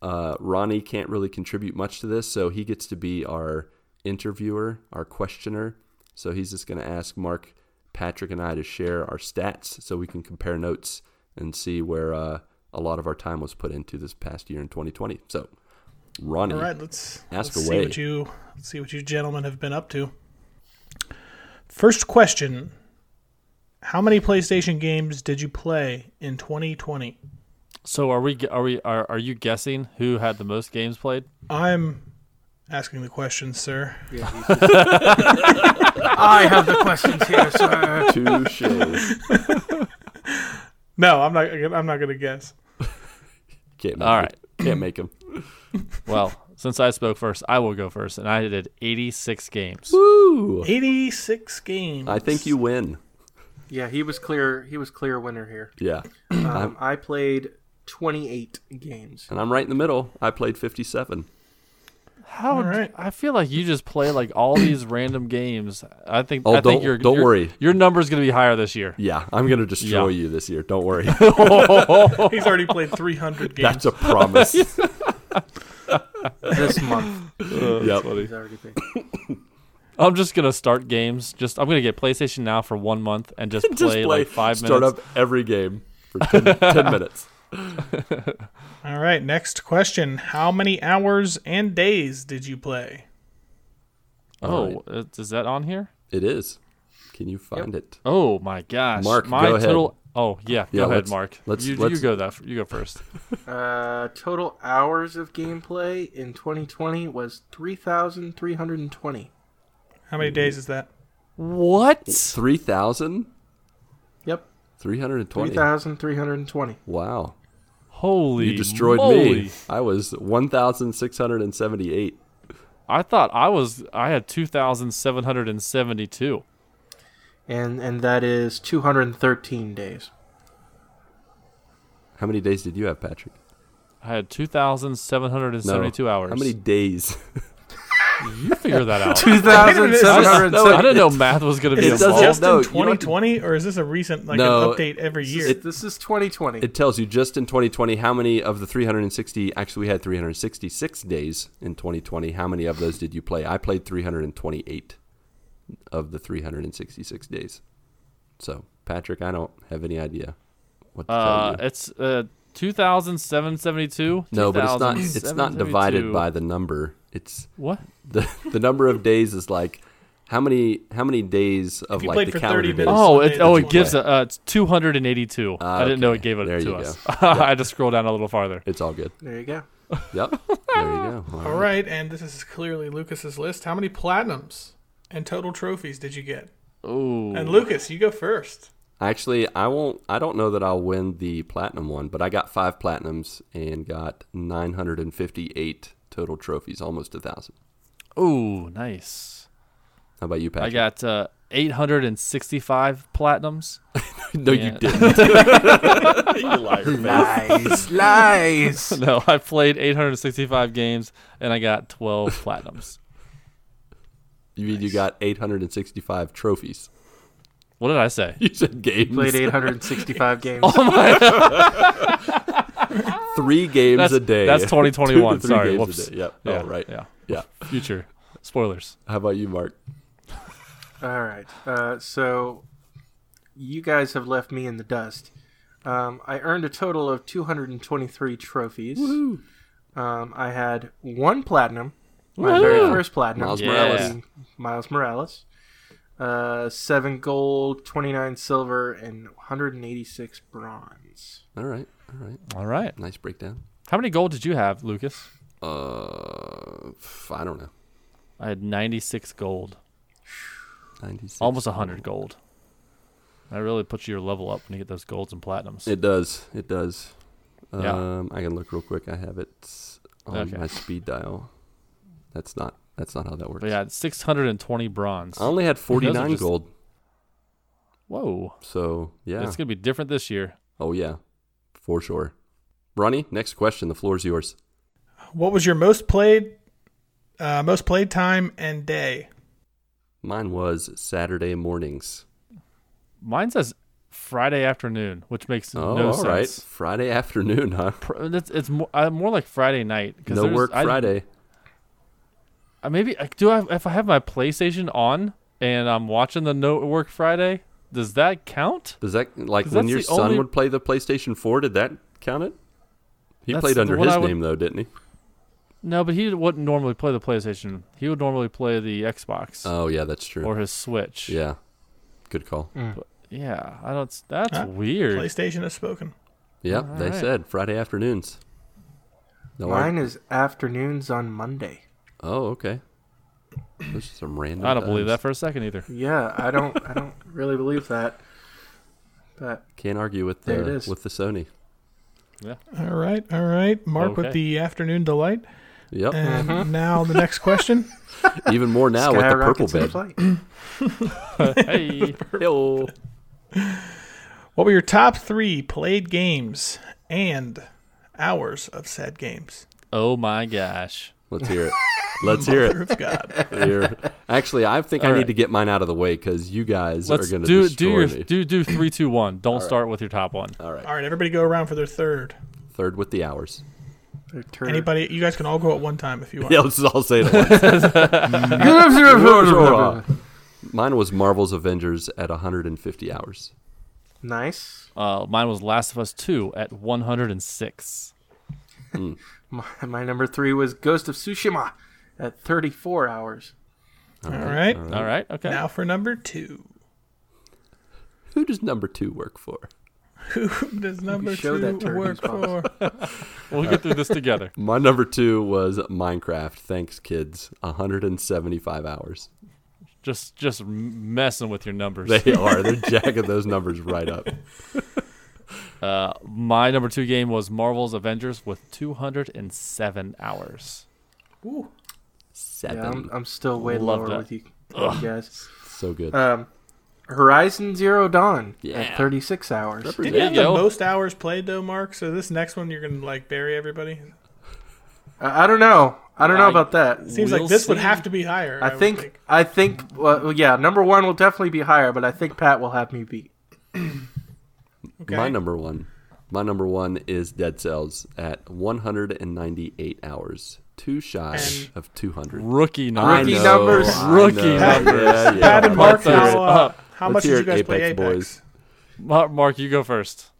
uh, Ronnie can't really contribute much to this, so he gets to be our interviewer, our questioner. So he's just going to ask Mark, Patrick, and I to share our stats so we can compare notes and see where uh, a lot of our time was put into this past year in 2020. So, Ronnie, All right, let's, Ask let's away. see what you let's see what you gentlemen have been up to. First question: How many PlayStation games did you play in 2020? So are we? Are we? Are, are you guessing who had the most games played? I'm asking the questions, sir. Yeah, just- I have the questions here, sir. touche. No, I'm not. I'm not going to guess. Can't make All it. right. Can't make him. Well, since I spoke first, I will go first, and I did 86 games. Woo! 86 games. I think you win. Yeah, he was clear. He was clear winner here. Yeah. Um, I played 28 games. And I'm right in the middle. I played 57. How? All right. I feel like you just play like all these random games. I think. Oh, I think don't- your, don't your- worry. Your number's gonna be higher this year. Yeah, I'm going to destroy Yeah. you this year. Don't worry. He's already played 300 games. That's a promise. This month, uh, yep. he's already. I'm just gonna start games. Just I'm gonna get PlayStation Now for one month and just play, Just play like five Start minutes. up every game for 10, 10 minutes. All All right, next question. How many hours and days did you play? Oh, uh, is that on here? It is. Can you find it? Oh my gosh. Mark, my go ahead. total. Oh yeah, Yeah, go ahead, let's- Mark. let's- you, let's- you go that. You go first. Uh, total hours of gameplay in 2020 was 3,320. How many days is that? what? 3,000? Yep, 320. 3,320. Wow. Holy! You destroyed moly. me. I was 1,678. I thought I was. I had two thousand seven hundred and seventy-two. And and that is 213 days. How many days did you have, Patrick? I had two thousand seven hundred and seventy-two No. hours. How many days? You figure that out. 2,770. I didn't know math was going to be Is doesn't- this just no, in you don't have to- 2020, or is this a recent like No, an update every year? it- This is 2020. it tells you just in 2020 how many of the 360 actually we had 366 days in 2020 how many of those did you play i played 328 of the 366 days so patrick i don't have any idea what to Uh, tell you it's uh, two thousand seven seventy-two. no but it's not it's not divided by the number it's what? the the number of days is like how many how many days of like the for calendar days minutes- Oh, it oh it gives a, uh, it's two hundred and eighty-two. Ah, I didn't know it gave it There to us. go. I had to scroll down a little farther. it's all good there you go. yep there you go All right, and this is clearly Lucas's list. How many platinums and total trophies did you get? Ooh, And Lucas, you go first. Actually, I won't. I don't know that I'll win the platinum one, but I got five platinums and got 958 total trophies, almost a thousand. ooh, nice. How about you, Pat? I got uh, eight hundred and sixty-five platinums. no, yeah. you didn't. you liar, man. Nice, nice. no, I played eight hundred and sixty-five games and I got twelve platinums. You mean you got 865 trophies? What did I say? You said games. You Played 865 games. Three games That's a day. That's twenty Two to three Sorry, games a whoops. day. Yep. Yeah, Oh, right. Yeah, Yeah. future spoilers. How about you, Mark? All right. Uh, so you guys have left me in the dust. Um, I earned a total of 223 trophies. Um, I had one platinum, my very first platinum. Miles Yeah. Morales. Miles Morales. Uh, seven gold, 29 silver, and 186 bronze. All right. All right. All right. Nice breakdown. How many gold did you have, Lucas? Uh, I don't know. I had ninety-six gold, 96. almost hundred gold. That really puts your level up when you get those golds and platinums. It does. It does. Yeah. Um, I can look real quick. I have it on Okay. my speed dial. That's not. That's not how that works. But yeah, six hundred and twenty bronze. I only had 49 just- gold. Whoa, So yeah. it's gonna be different this year. oh yeah, for sure. Ronnie, next question. The floor is yours. What was your most played, uh, most played time and day? Mine was Saturday mornings. Mine says Friday afternoon, which makes Oh, no all sense. right. Friday afternoon, huh? It's, it's more, uh, more like Friday night. 'cause No there's- work I- Friday. I maybe I- do I if I have my PlayStation on and I'm watching the No Work Friday. Does that count? Does that like when your son only- would play the PlayStation 4? Did that count it? He That's played under his would- name though, didn't he? No, but he wouldn't normally play the PlayStation. He would normally play the Xbox Oh yeah, that's true. or his Switch. yeah, good call. Hmm. Yeah, I don't. That's Huh? weird. PlayStation has spoken. Yep, they Alright. said Friday afternoons. No, I- Mine is afternoons on Monday. Oh, okay. Those are some random. I don't believe that for a second either. Yeah, I don't. I don't really believe that. But Can't argue with There it the is. with the Sony. Yeah. All right, all right. Mark with the afternoon delight. Yep. And mm-hmm. now the next question. Even more now with the purple skyrockets bed. hey, Yo. What were your top three played games and hours of said games? oh my gosh. Let's hear it. Let's hear it. Proof God. Here. Actually, I think I All need to get mine out of the way because you guys Let's are going to do destroy do your me. do do three two one. Don't start with your top one. All right. All right, everybody go around for their third. Third with the hours. Anybody, you guys can all go at one time if you want. Yeah, let's all say it at once. Mine was Marvel's Avengers at 150 hours. nice. Uh, mine was Last of Us two at one hundred and six. my, my number three was Ghost of Tsushima at 34 hours. All right. All right. Okay. Now for number two. Who does number two work for? Who does number show two that work for? We'll get through this together. My number two was Minecraft. Thanks, kids. 175 hours. Just just messing with your numbers. They are. They're jacking those numbers right up. Uh, my number two game was Marvel's Avengers with 207 hours. Ooh. Seven. Yeah, I'm, I'm still way Love lower that. with you, you guys. so good. Um, Horizon Zero Dawn Yeah. at 36 hours. Did Represent. you There have the go. most hours played though, Mark? So this next one you're gonna like bury everybody. I, I don't know. I don't know I- about that. Seems We'll like this would have to be higher. I would think, I think, well, yeah, number one will definitely be higher, but I think Pat will have me beat. Okay. My number one. My number one is Dead Cells at 198 hours. Two shy And- of 200. Rookie numbers. Rookie know, numbers. I Rookie numbers. Yeah, yeah. Pat and Mark, how, uh, how much did you it, guys play Apex Apex? boys. Mark, you go first.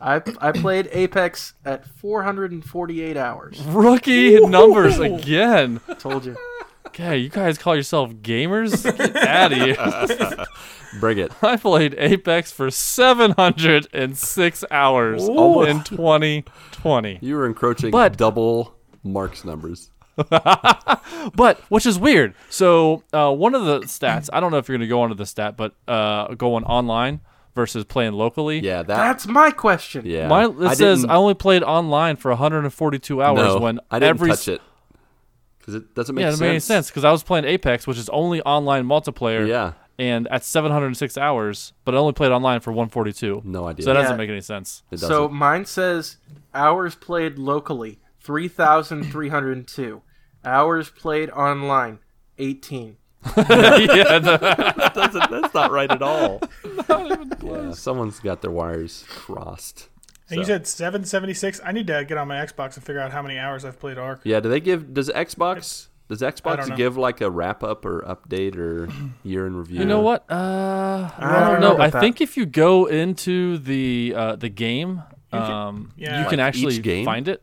I I played Apex at 448 hours. Rookie numbers again. Told you. Okay, you guys call yourself gamers? Get out of here. Bring it. I played Apex for 706 hours Ooh. in 2020. You were encroaching But- double Mark's numbers. But which is weird. So uh, one of the stats, I don't know if you're going to go onto the stat, but uh, going online versus playing locally. Yeah, that. That's my question. yeah. My, it I says I only played online for 142 hours no, when I didn't every touch it because it doesn't make yeah, it sense. made any sense because I was playing Apex, which is only online multiplayer. Yeah, And at 706 hours, but I only played online for 142. no idea. So that doesn't make any sense. it. So mine says hours played locally 3,302. Hours played online 18. yeah, no, doesn't, that's not right at all. Not even Yeah, someone's got their wires crossed. And you said 776. I need to get on my Xbox and figure out how many hours I've played Ark. Yeah, do they give? Does Xbox? Does Xbox give like a wrap up or update or year in review? You know what? Uh, I don't don't know know. about I that. think if you go into the uh, the game, um, yeah. you can Like actually game? find it.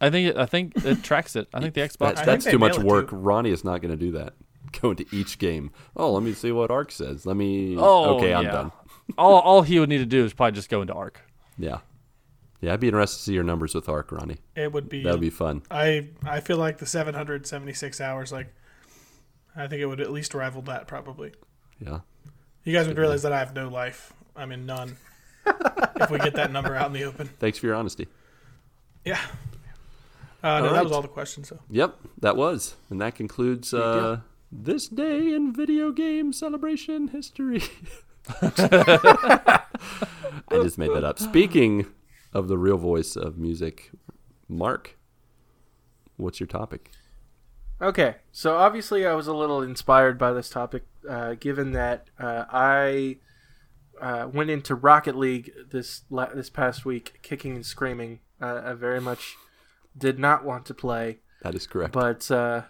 I think it, I think it tracks it. I think the That- Xbox. I think that's too much work. too. Ronnie is not going to do that. Go into each game. Oh, let me see what Ark says. Let me. Oh, okay, I'm done. all all he would need to do is probably just go into Ark. Yeah, yeah. I'd be interested to see your numbers with Ark, Ronnie. It would be. That'd be fun. I I feel like the 776 hours. Like, I think it would at least rival that probably. Yeah. You guys would realize that I have no life. I'm in none. if we get that number out in the open. Thanks for your honesty. Yeah. Uh, no, that was all the questions. So Yep, that was, and that concludes uh, this day in video game celebration history. I just made that up. Speaking of the real voice of music, Mark, what's your topic? Okay, so obviously I was a little inspired by this topic, uh, given that uh, I uh, went into Rocket League this la- this past week, kicking and screaming. Uh, I very much did not want to play, That is correct. but uh,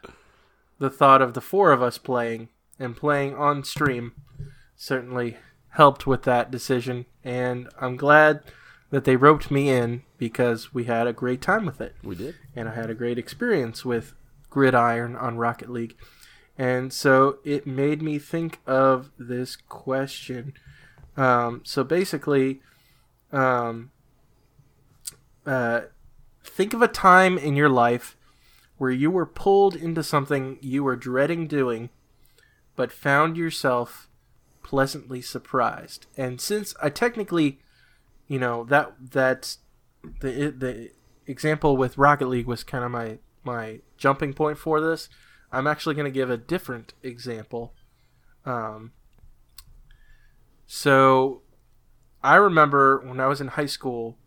the thought of the four of us playing and playing on stream certainly helped with that decision, and I'm glad that they roped me in because we had a great time with it we did. and I had a great experience with Gridiron on Rocket League. And so it made me think of this question. Um, so basically, um, uh, think of a time in your life where you were pulled into something you were dreading doing, but found yourself pleasantly surprised. And since I technically, you know, that that the the example with Rocket League was kind of my my jumping point for this. I'm actually going to give a different example. Um, so I remember when I was in high school,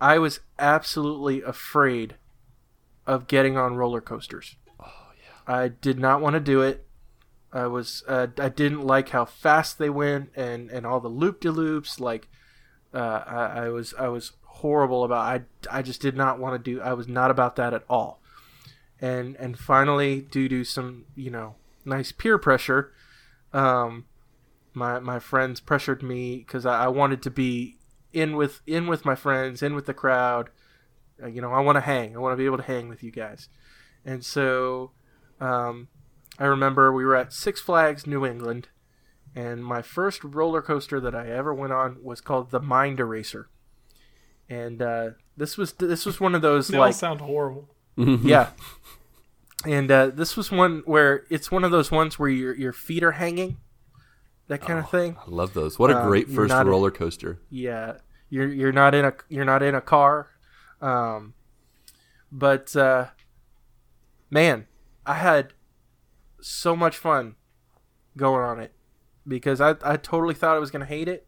I was absolutely afraid of getting on roller coasters. Oh yeah. I did not want to do it. I was uh, I didn't like how fast they went and and all the loop de loops like uh, I, I was I was horrible about I I just did not want to do I was not about that at all. And and finally due to some, you know, nice peer pressure, um my my friends pressured me cuz I, I wanted to be in with in with my friends, in with the crowd Uh, you know, I want to hang. I want to be able to hang with you guys. And so, um, I remember we were at Six Flags New England, and my first roller coaster that I ever went on was called the Mind Eraser. And uh, this was this was one of those They all like sound horrible. yeah. And uh, this was one where it's one of those ones where your your feet are hanging, that kind of thing. I love those. What a Um, great you're first roller coaster. Yeah, you're you're not in a you're not in a car, um, but uh, man, I had so much fun going on it because I I totally thought I was gonna hate it,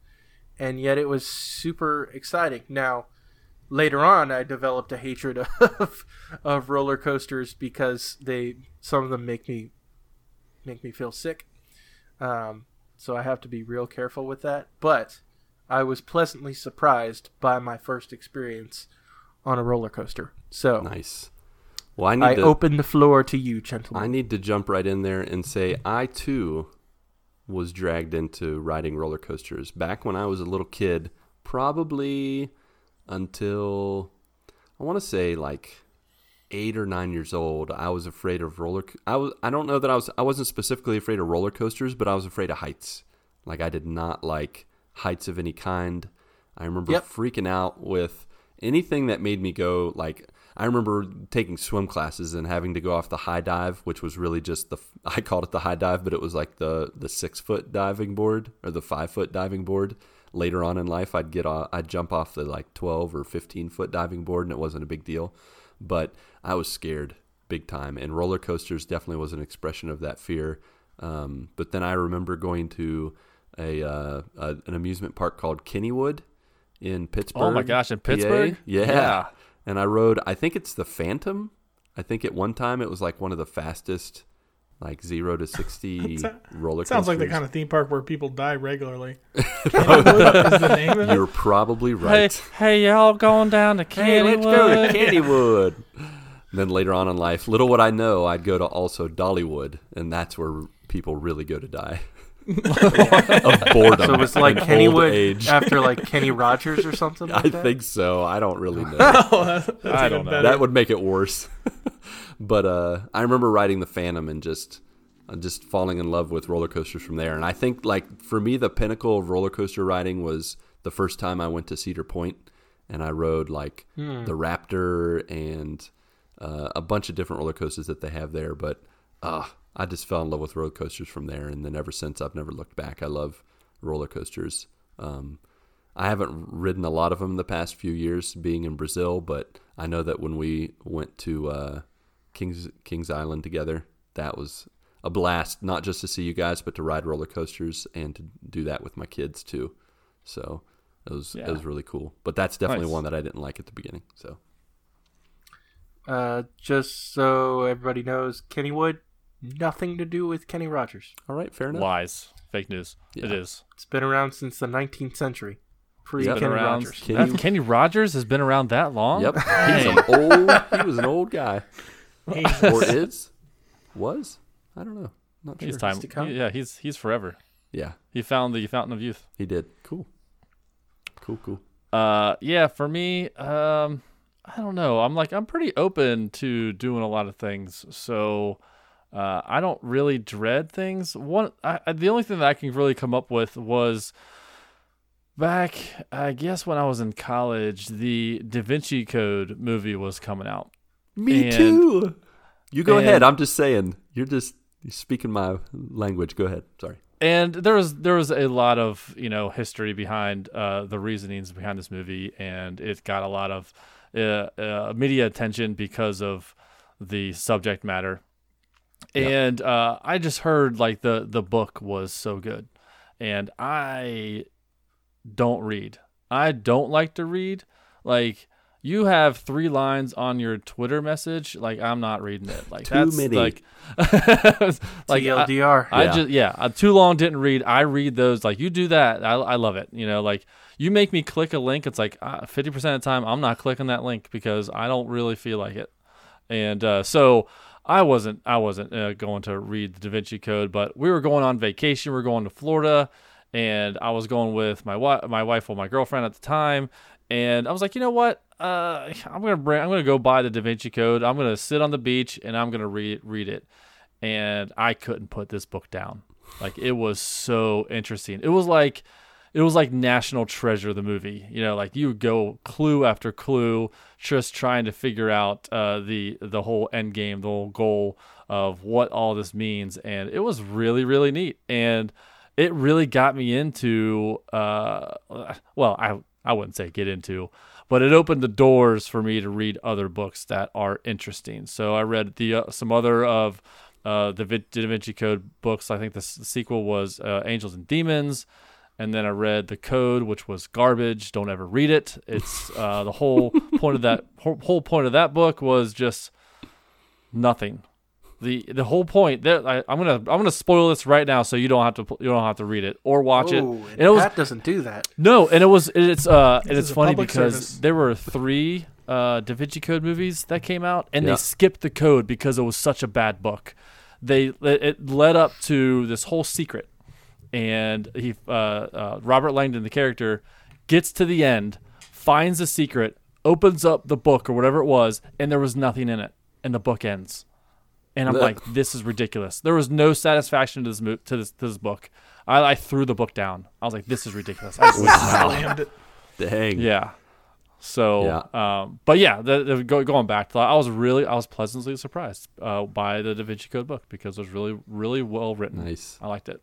and yet it was super exciting. Now, later on, I developed a hatred of of roller coasters because they some of them make me make me feel sick. Um, so I have to be real careful with that. But I was pleasantly surprised by my first experience on a roller coaster. So Nice. Well, I need I to open the floor to you, gentlemen. I need to jump right in there and say I too was dragged into riding roller coasters back when I was a little kid, probably until I want to say like 8 or 9 years old. I was afraid of roller I was I don't know that I was I wasn't specifically afraid of roller coasters, but I was afraid of heights. Like I did not like heights of any kind. I remember Yep. freaking out with anything that made me go like I remember taking swim classes and having to go off the high dive, which was really just the I called it the high dive, but it was like the the six foot diving board or the five foot diving board. Later on in life, I'd get off, I'd jump off the like twelve or fifteen foot diving board, and it wasn't a big deal. But I was scared big time, and roller coasters definitely was an expression of that fear. Um, but then I remember going to a, uh, a an amusement park called Kennywood in Pittsburgh. Oh my gosh, in Pittsburgh? Yeah. Yeah. And I rode, I think it's the Phantom. I think at one time it was like one of the fastest, like zero to 60 roller coasters. Sounds like the kind of theme park where people die regularly. Kennywood is the name of. You're probably right. hey, y'all going down to Hey, let's go to Kennywood? Kennywood. then later on in life, little would I know, I'd go to also Dollywood, and that's where people really go to die of boredom. so it was like and Kennywood age. after like Kenny Rogers or something like I that. think so. I don't really know. Oh, that's I don't know. better. that would make it worse. But uh, I remember riding the Phantom and just uh, just falling in love with roller coasters from there. And I think like for me, the pinnacle of roller coaster riding was the first time I went to Cedar Point and I rode like the Raptor and uh, a bunch of different roller coasters that they have there. But uh, I just fell in love with roller coasters from there, and then ever since I've never looked back. I love roller coasters. Um, I haven't ridden a lot of them in the past few years being in Brazil, but I know that when we went to uh, Kings Kings Island together, that was a blast. Not just to see you guys, but to ride roller coasters and to do that with my kids too. So it was it was really cool. But that's definitely Nice. one that I didn't like at the beginning. So Uh, just so everybody knows, Kennywood, nothing to do with Kenny Rogers. all right, fair enough. Lies. Fake news. It Yeah. is. It's been around since the 19th century, pre Kenny around. Rogers. Kenny- Kenny Rogers has been around that long. Yep, he's an old. He was an old guy, He's- or is, was. I don't know. Not sure. He's time. to come. Yeah, he's he's forever. Yeah, He found the fountain of youth. he did. Cool. Cool. Cool. Uh, yeah, for me, um, I don't know. I'm like I'm pretty open to doing a lot of things, so uh, I don't really dread things. One, I, I- the only thing that I can really come up with was back, I guess, when I was in college, the Da Vinci Code movie was coming out. Me And- too. You go and- ahead. I'm just saying. You're just you're speaking my language. Go ahead. Sorry. and there was there was a lot of you know history behind uh, the reasonings behind this movie, and it got a lot of uh, uh, media attention because of the subject matter. And uh, I just heard like the the book was so good, and I don't read. I don't like to read. Like you have three lines on your Twitter message. Like I'm not reading it. Like Too that's many. like like I- TLDR. I Yeah. just yeah, uh, too long didn't read. I read those like you do that. I, I love it. You know, like you make me click a link. It's like uh, fifty percent of the time I'm not clicking that link because I don't really feel like it. And uh, so I wasn't I wasn't uh, going to read the Da Vinci Code, but we were going on vacation. We are going to Florida, and I was going with my wife, my wife, or my girlfriend at the time. and I was like, you know what? Uh, I'm gonna bring, I'm gonna go buy the Da Vinci Code. I'm gonna sit on the beach and I'm gonna read read it. And I couldn't put this book down. Like it was so interesting. It was like it was like National Treasure the movie. You know, like you go clue after clue, just trying to figure out uh, the the whole end game, the whole goal of what all this means, and it was really really neat. And it really got me into uh, well, I I wouldn't say get into, but it opened the doors for me to read other books that are interesting. So I read the uh, some other of uh, the Da Vinci Code books. I think the, s- the sequel was uh, Angels and Demons, and then I read the Code, which was garbage. Don't ever read it. It's uh, the whole point of that whole, whole point of that book was just nothing. The the whole point that I, I'm gonna I'm gonna spoil this right now, so you don't have to you don't have to read it or watch it. Ooh, And and it was Pat doesn't do that. no, and it was it's uh and it's funny because service. there were three uh Da Vinci Code movies that came out, and Yeah. they skipped the code because it was such a bad book. They it led up to this whole secret, and he uh, uh Robert Langdon, the character, gets to the end, finds the secret, opens up the book or whatever it was, and there was nothing in it, and the book ends. And I'm Ugh. like, this is ridiculous. There was no satisfaction to this mo- to this to this book. I, I threw the book down. I was like, this is ridiculous. I just wasted my. Slammed it. Dang. Yeah. So, Yeah. um, but yeah, the, the, go, going back to that, I was really, I was pleasantly surprised uh, by the Da Vinci Code book because it was really, really well written. Nice. I liked it.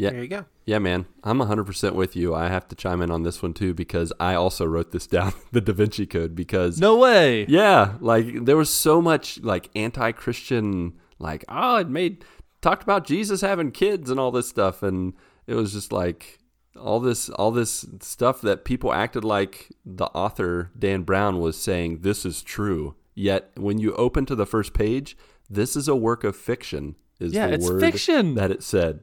Yeah. There you go. Yeah, man. I'm 100% with you. I have to chime in on this one too because I also wrote this down, the Da Vinci Code, because No way. Yeah, like there was so much like anti-Christian, like oh, it made talked about Jesus having kids and all this stuff, and it was just like all this all this stuff that people acted like the author Dan Brown was saying this is true. Yet when you open to the first page, this is a work of fiction. Is Yeah, the it's word fiction. that it said,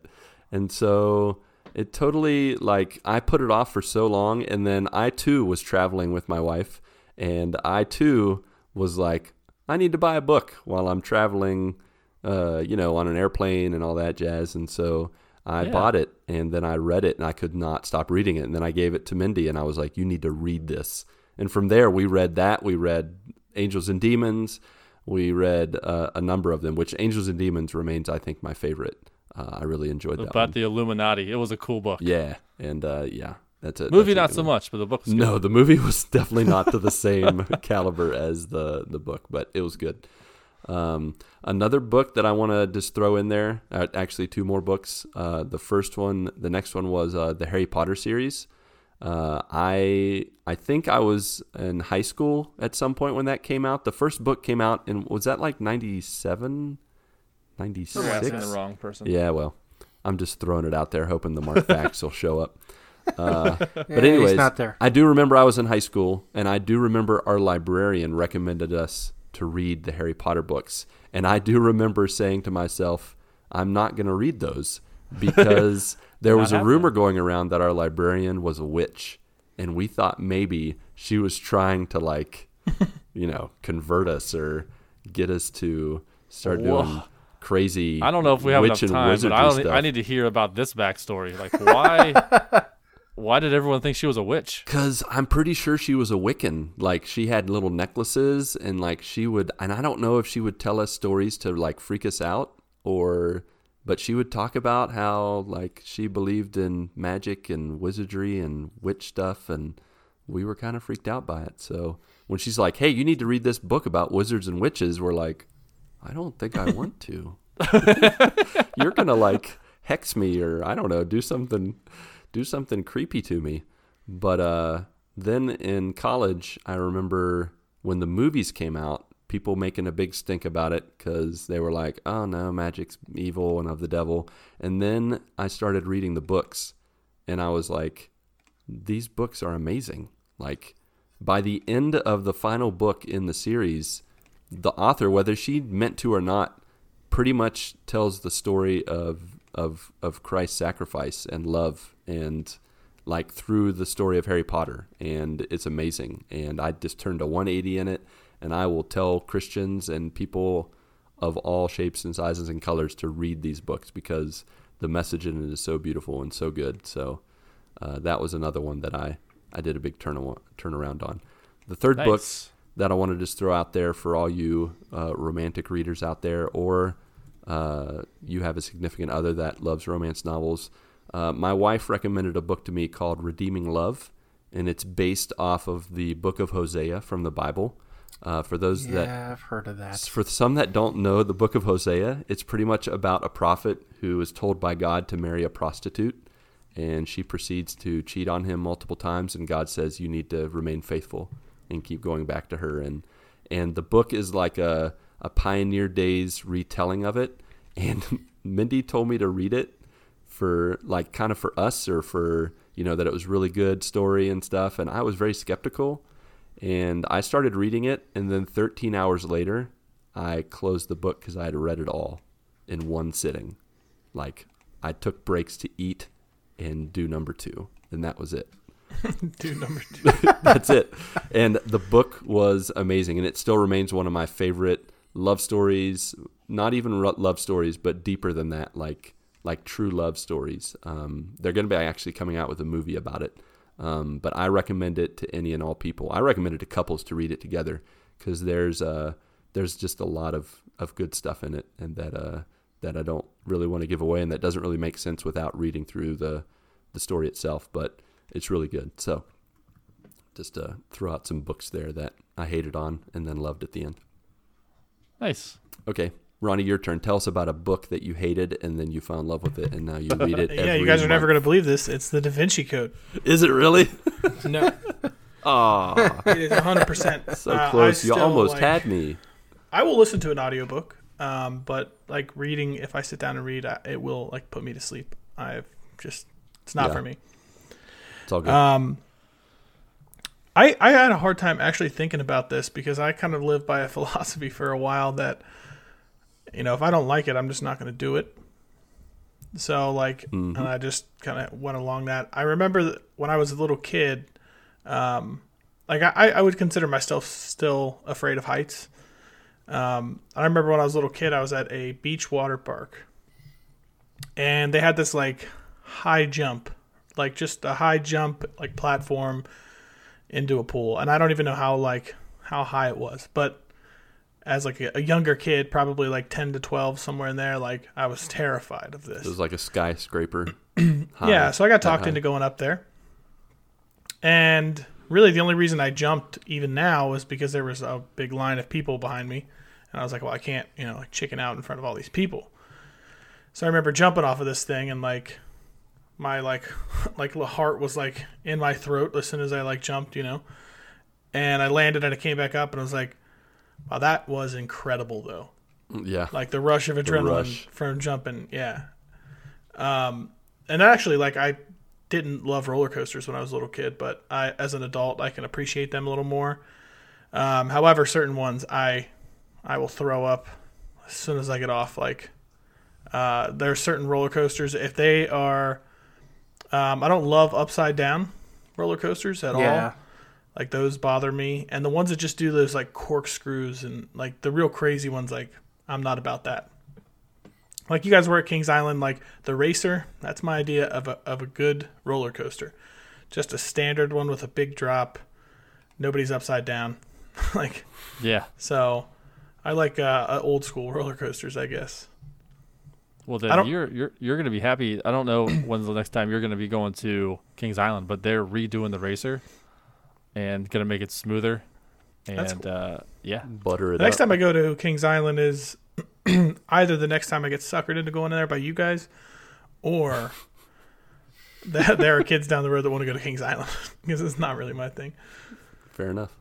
and so it totally like I put it off for so long, and then I too was traveling with my wife, and I too was like, I need to buy a book while I'm traveling, uh, you know, on an airplane and all that jazz, and so I Yeah. bought it, and then I read it, and I could not stop reading it, and then I gave it to Mindy, and I was like, you need to read this, and from there we read that, we read Angels and Demons. We read uh, a number of them, which Angels and Demons remains, I think, my favorite. Uh, I really enjoyed that About one. the Illuminati. It was a cool book. Yeah, and uh, yeah, that's it. Movie that's not so one. much, but the book was good. No, the movie was definitely not to the same caliber as the the book, but it was good. Um, another book that I want to just throw in there, uh, actually two more books. Uh, the first one, the next one was uh, the Harry Potter series. Uh, I I think I was in high school at some point when that came out. The first book came out and was that like 97, You're 96? asking the wrong person. Yeah, well, I'm just throwing it out there, hoping the Marc Facts will show up. Uh, but Yeah, anyways, not there. I do remember I was in high school, and I do remember our librarian recommended us to read the Harry Potter books, and I do remember saying to myself, "I'm not going to read those because there was a Not rumor going around that our librarian was a witch, and we thought maybe she was trying to like, you know, convert us or get us to start Whoa. doing." Crazy. I don't know if we have witch enough time, but I, don't. I need to hear about this backstory. Like, why? why did everyone think she was a witch? Cause I'm pretty sure she was a Wiccan. Like she had little necklaces, and like she would, and I don't know if she would tell us stories to like freak us out, or, but she would talk about how like she believed in magic and wizardry and witch stuff, and we were kind of freaked out by it. So when she's like, "Hey, you need to read this book about wizards and witches," we're like, "I don't think I want to." You're gonna like hex me, or I don't know, do something, do something creepy to me. But uh, then in college, I remember when the movies came out, people making a big stink about it because they were like, "Oh no, magic's evil and of the devil." And then I started reading the books, and I was like, "These books are amazing!" Like by the end of the final book in the series, the author, whether she meant to or not, pretty much tells the story of of of Christ's sacrifice and love and like through the story of Harry Potter and it's amazing and I just turned a 180 in it and I will tell Christians and people of all shapes and sizes and colors to read these books because the message in it is so beautiful and so good so uh, that was another one that I I did a big turn turnaround on. The third book Nice. That I want to just throw out there for all you uh, romantic readers out there, or uh, you have a significant other that loves romance novels. Uh, my wife recommended a book to me called Redeeming Love, and it's based off of the book of Hosea from the Bible. Uh, for those that Yeah, I've heard of that. for some that don't know the book of Hosea, it's pretty much about a prophet who is told by God to marry a prostitute, and she proceeds to cheat on him multiple times, and God says you need to remain faithful and keep going back to her. And and the book is like a a pioneer days retelling of it. And Mindy told me to read it for like kind of for us or for you know that it was really good story and stuff, and I was very skeptical. And I started reading it, and then 13 hours later, I closed the book because I had read it all in one sitting. Like, I took breaks to eat and do number two, and that was it. Dude, number two. That's it. And the book was amazing, and it still remains one of my favorite love stories. Not even love stories, but deeper than that, like like true love stories. Um, they're going to be actually coming out with a movie about it. Um, but I recommend it to any and all people. I recommend it to couples to read it together because there's uh, there's just a lot of, of good stuff in it, and that uh, that I don't really want to give away, and that doesn't really make sense without reading through the the story itself. But it's really good. So just uh, throw out some books there that I hated on and then loved at the end. Nice. Okay, Ronnie, your turn. Tell us about a book that you hated and then you fell in love with it, and now you read it. yeah, every you guys are never going to believe this. It's the Da Vinci Code. Is it really? No, Aw, it is 100%. so Uh, I close. You almost like- had me. I will listen to an audiobook, um, but like reading, if I sit down and read, I, it will like put me to sleep. I've just, it's not Yeah. for me. It's all good. Um, I I had a hard time actually thinking about this because I kind of lived by a philosophy for a while that, you know, if I don't like it, I'm just not going to do it. So like, and I just kind of went along that. I remember that when I was a little kid, um, like I, I would consider myself still afraid of heights. Um, I remember when I was a little kid, I was at a beach water park, and they had this like high jump, like just a high jump like platform into a pool, and I don't even know how like how high it was, but as like a, a younger kid, probably like ten to twelve, somewhere in there, like I was terrified of this. it was like a skyscraper. high, Yeah, so I got talked into going up there. And really the only reason I jumped even now was because there was a big line of people behind me. And I was like, well, I can't, you know, like chicken out in front of all these people. So I remember jumping off of this thing and like my like like heart was like in my throat as soon as I like jumped, you know. And I landed and I came back up and I was like, wow, that was incredible though Yeah, like the rush of adrenaline rush. from jumping. Yeah. Um, and actually, like I didn't love roller coasters when I was a little kid, but I, as an adult, I can appreciate them a little more. Um, however, certain ones I, I will throw up as soon as I get off. Like, uh, there are certain roller coasters if they are. Um, I don't love upside down roller coasters at all. Like those bother me. And the ones that just do those like corkscrews and like the real crazy ones like i'm not about that. Like you guys were at kings island like the racer that's my idea of a, of a good roller coaster. Just a standard one with a big drop. Nobody's upside down. Like Yeah. so i like uh, uh, old school roller coasters i guess Well, then you're you're you're gonna be happy. I don't know when's the next time you're gonna be going to Kings Island, but they're redoing the racer and gonna make it smoother. And cool. uh, yeah, butter it the next up. time i go to kings island is either the next time i get suckered into going in there by you guys or that there are kids down the road that want to go to Kings Island because it's not really my thing. Fair enough.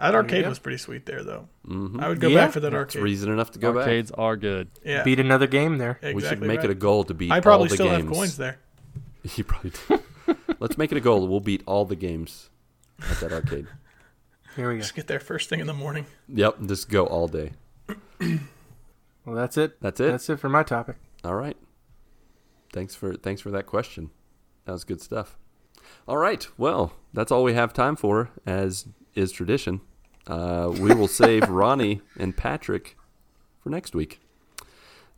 That arcade was pretty sweet there, though. hmm I would go Yeah. back for that It's arcade. reason enough to go back. arcades are good. Yeah, Beat another game there. exactly back. We should make right. it a goal to beat I probably the still games. have coins there. You probably do. Let's make it a goal. We'll beat all the games at that arcade. Here we go. Just get there first thing in the morning. Yep, just go all day. Well, that's it. That's it. That's it for my topic. All right. Thanks for thanks for that question. That was good stuff. All right. Well, that's all we have time for, as is tradition. Uh, we will save Ronnie and Patrick for next week.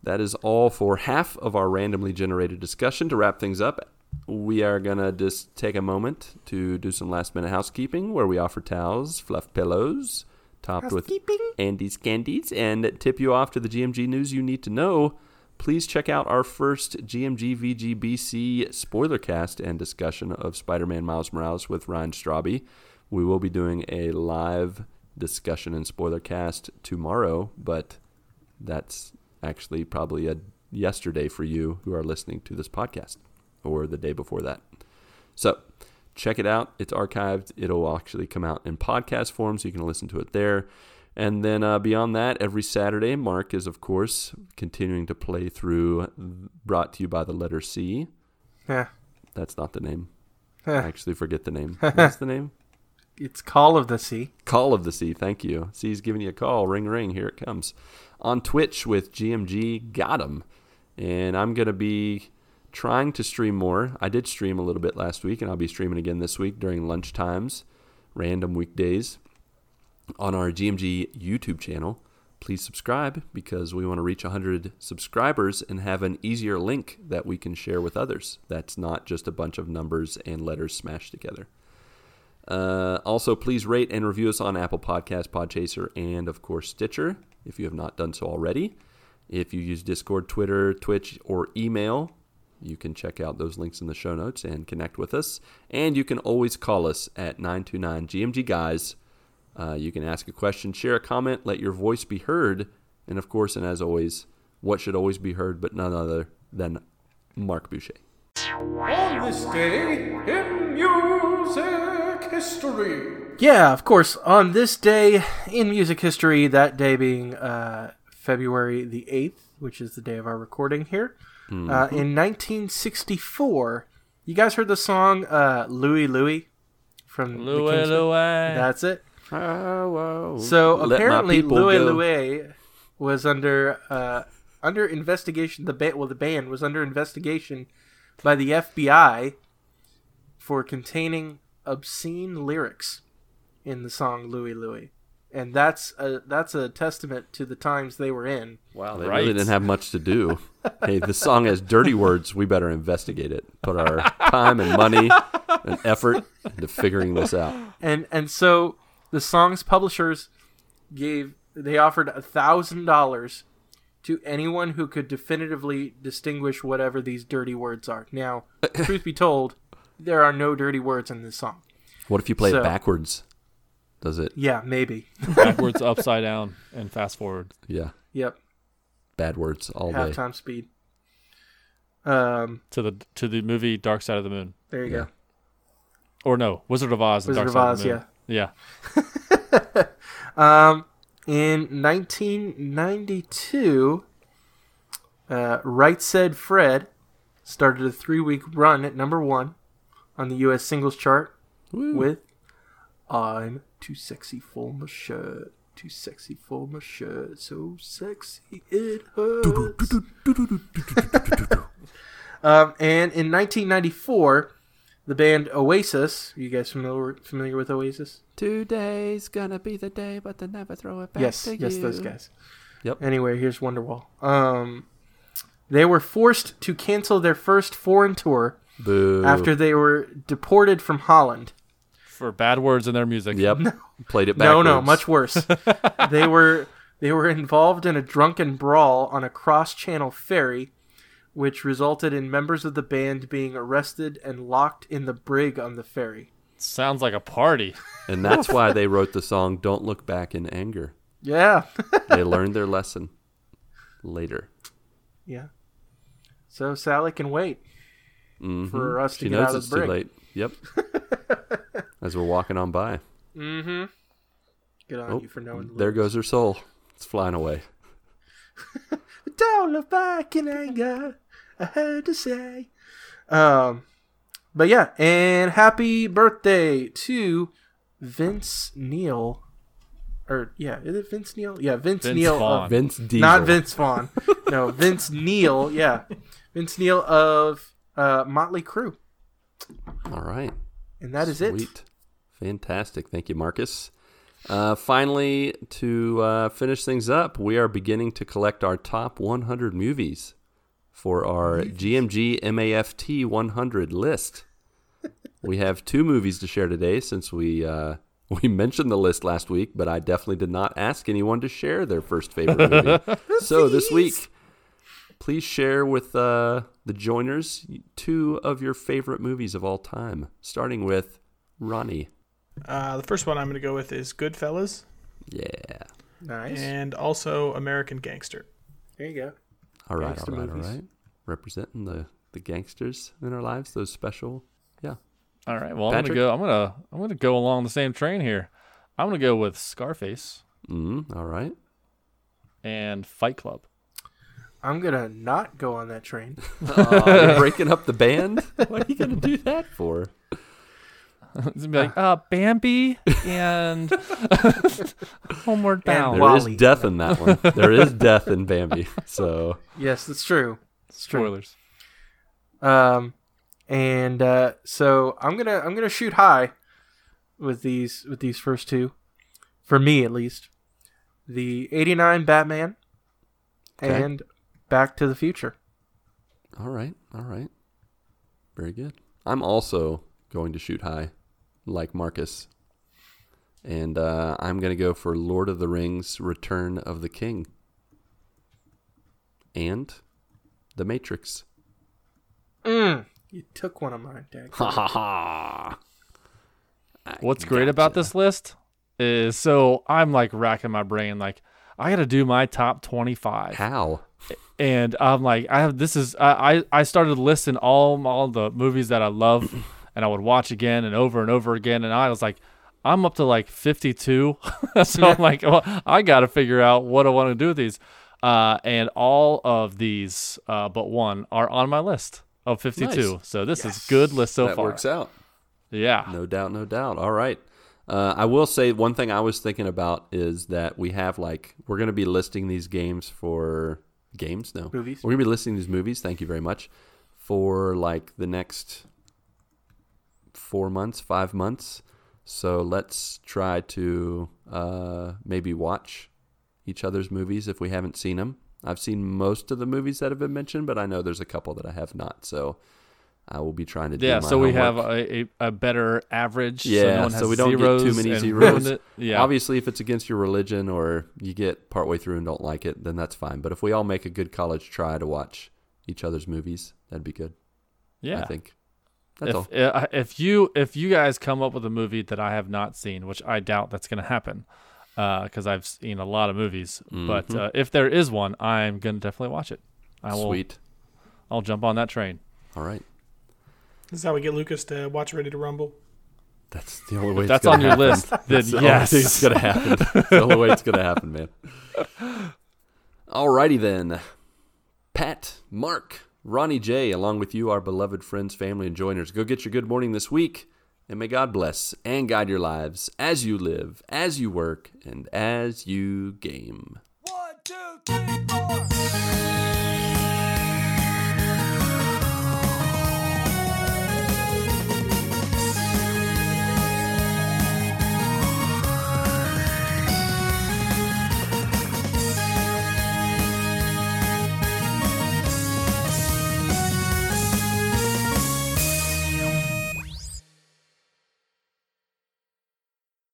That is all for half of our randomly generated discussion. To wrap things up, we are going to just take a moment to do some last minute housekeeping where we offer towels, fluff pillows, topped with Andes candies, and tip you off to the GMG news you need to know. Please check out our first GMG VGBC spoiler cast and discussion of Spider Man Miles Morales with Ryan Straube. We will be doing a live discussion and spoiler cast tomorrow, but that's actually probably a yesterday for you who are listening to this podcast or the day before that. So check it out. It's archived. It'll actually come out in podcast form, so you can listen to it there. And then uh, beyond that, every Saturday, Marc is, of course, continuing to play through, brought to you by the letter C. Yeah. That's not the name. I actually forget the name. What's the name? It's Call of the Sea. Call of the Sea. Thank you. C's giving you a call. Ring, ring. Here it comes. On Twitch with GMG Got 'em. And I'm going to be trying to stream more. I did stream a little bit last week, and I'll be streaming again this week during lunch times, random weekdays on our GMG YouTube channel. Please subscribe because we want to reach 100 subscribers and have an easier link that we can share with others. That's not just a bunch of numbers and letters smashed together. Uh, also, please rate and review us on Apple Podcast, Podchaser, and of course Stitcher if you have not done so already. If you use Discord, Twitter, Twitch, or email, you can check out those links in the show notes and connect with us. And you can always call us at 929 GMG Guys. Uh, you can ask a question, share a comment, let your voice be heard. And of course, and as always, what should always be heard but none other than Marc Boucher. On this day history. Yeah, of course. On this day in music history, that day being uh, February the 8th, which is the day of our recording here, uh, in 1964, you guys heard the song uh, Louie Louie from Louie Louie. That's it. Oh, whoa. So Let apparently, Louie. Louie was under uh, under investigation. The band, well, the band was under investigation by the FBI for containing obscene lyrics in the song Louie Louie, and that's a that's a testament to the times they were in. Wow, they Right. really didn't have much to do. hey, the song has dirty words. We better investigate it. Put our time and money and effort into figuring this out. and and so the song's publishers gave they offered a thousand dollars to anyone who could definitively distinguish whatever these dirty words are. Now, truth be told, there are no dirty words in this song. What if you play So- it backwards? Does it? Yeah, maybe. Backwards, upside down, and fast forward. Yeah, yep, bad words all day. halftime speed. Um, to the to the movie Dark Side of the Moon. there you Yeah. go. Or no, Wizard of Oz. Wizard Dark of Side Oz, of the Moon. Yeah. Um, in 1992, uh, Right Said Fred started a three-week run at number one on the U.S. singles chart with "I'm Too Sexy for My Shirt." Too sexy for my shirt, so sexy it hurts. um, and in 1994, the band Oasis. Are you guys familiar familiar with Oasis? Today's gonna be the day, but they never throw it back yes, yes, you. those guys. Yep. Anyway, here's Wonderwall. Um, they were forced to cancel their first foreign tour Boo. after they were deported from Holland. For bad words in their music. Yep. Played it backwards. No, no, much worse. they were they were involved in a drunken brawl on a cross-channel ferry, which resulted in members of the band being arrested and locked in the brig on the ferry. Sounds like a party. And that's why they wrote the song "Don't Look Back in Anger." Yeah, They learned their lesson later. yeah. So Sally can wait Mhm. for us to she get knows out of it's the too late. Yep. As we're walking on by. Mm-hmm. Good on Oh, you for knowing. the there goes her soul. It's flying away. Don't look back in anger. I had to say. Um, but yeah, and happy birthday to Vince Neil. Or yeah, is it Vince Neil? Yeah, Vince, Vince Neil. Vaughn. Of, Vince Diesel. not Vince Vaughn. no, Vince Neil. Yeah, Vince Neil of uh, Motley Crue, All right. and that is it. Sweet. Fantastic. Thank you, Marcus. Uh, finally, to uh, finish things up, we are beginning to collect our top 100 movies for our GMG MAFT 100 list. We have two movies to share today since we uh, we mentioned the list last week, but I definitely did not ask anyone to share their first favorite movie. so this week, please share with uh, the joiners two of your favorite movies of all time, starting with Ronnie. Uh, the first one I'm going to go with is Goodfellas Yeah. Nice. and also American Gangster. there you go. All right, Gangster all right, movies. all right. Representing the the gangsters in our lives, those special. Yeah. All right. Well, Patrick? I'm gonna go. I'm gonna I'm gonna go along the same train here. I'm gonna go with Scarface Mm, all right. and Fight Club. I'm gonna not go on that train. Aw, you're breaking up the band. What are you gonna do that for? It's gonna be like, uh, Bambi and Homeward Bound. There is Wally. death in that one. There is death in Bambi. So yes, that's true. It's true. Spoilers. Um, and uh, so I'm gonna I'm gonna shoot high with these with these first two, for me at least. The '89 Batman Okay. and Back to the Future. all right, all right. Very good. I'm also going to shoot high, like Marcus. And uh, I'm going to go for Lord of the Rings Return of the King. And The Matrix. Mm, you took one of mine, Dag. Ha ha ha. What's great about this list is so I'm like racking my brain, like I got to do my top 25, How? And I'm like, I have this is I I I started listing all all the movies that I love, and I would watch again and over and over again, and I was like. I'm up to like 52, so I'm like, well, I got to figure out what I want to do with these, uh, and all of these, uh, but one, are on my list of 52. Nice. So this is good list so that far. works out. Yeah, No doubt, no doubt. All right. Uh, I will say one thing I was thinking about is that we have like we're going to be listing these games for games. No, Movies. We're to be listing these movies. Thank you very much for like the next four months, five months. So let's try to uh, maybe watch each other's movies if we haven't seen them. I've seen most of the movies that have been mentioned, but I know there's a couple that I have not. So I will be trying to do yeah. So we have a, a, a better average. so, Yeah, no one so we don't get too many zeros. Yeah, Obviously, if it's against your religion or you get partway through and don't like it, then that's fine. But if we all make a good college try to watch each other's movies, that'd be good. yeah. I think. That's if uh, if you if you guys come up with a movie that I have not seen, which I doubt that's going to happen, because I've seen a lot of movies, but Mm-hmm. uh, if there is one, I'm going to definitely watch it. I will. Sweet. I'll jump on that train. All right. This is how we get Lucas to watch Ready to Rumble. That's the only way. If it's that's gonna on your happen. list, then That's the yes. thing that's gonna happen. That's the only way it's gonna happen, man. Alrighty then. Pat, Marc, Ronnie J, along with you, our beloved friends, family, and joiners. Go get your good morning this week, and may God bless and guide your lives as you live, as you work, and as you game. One, two, three, four.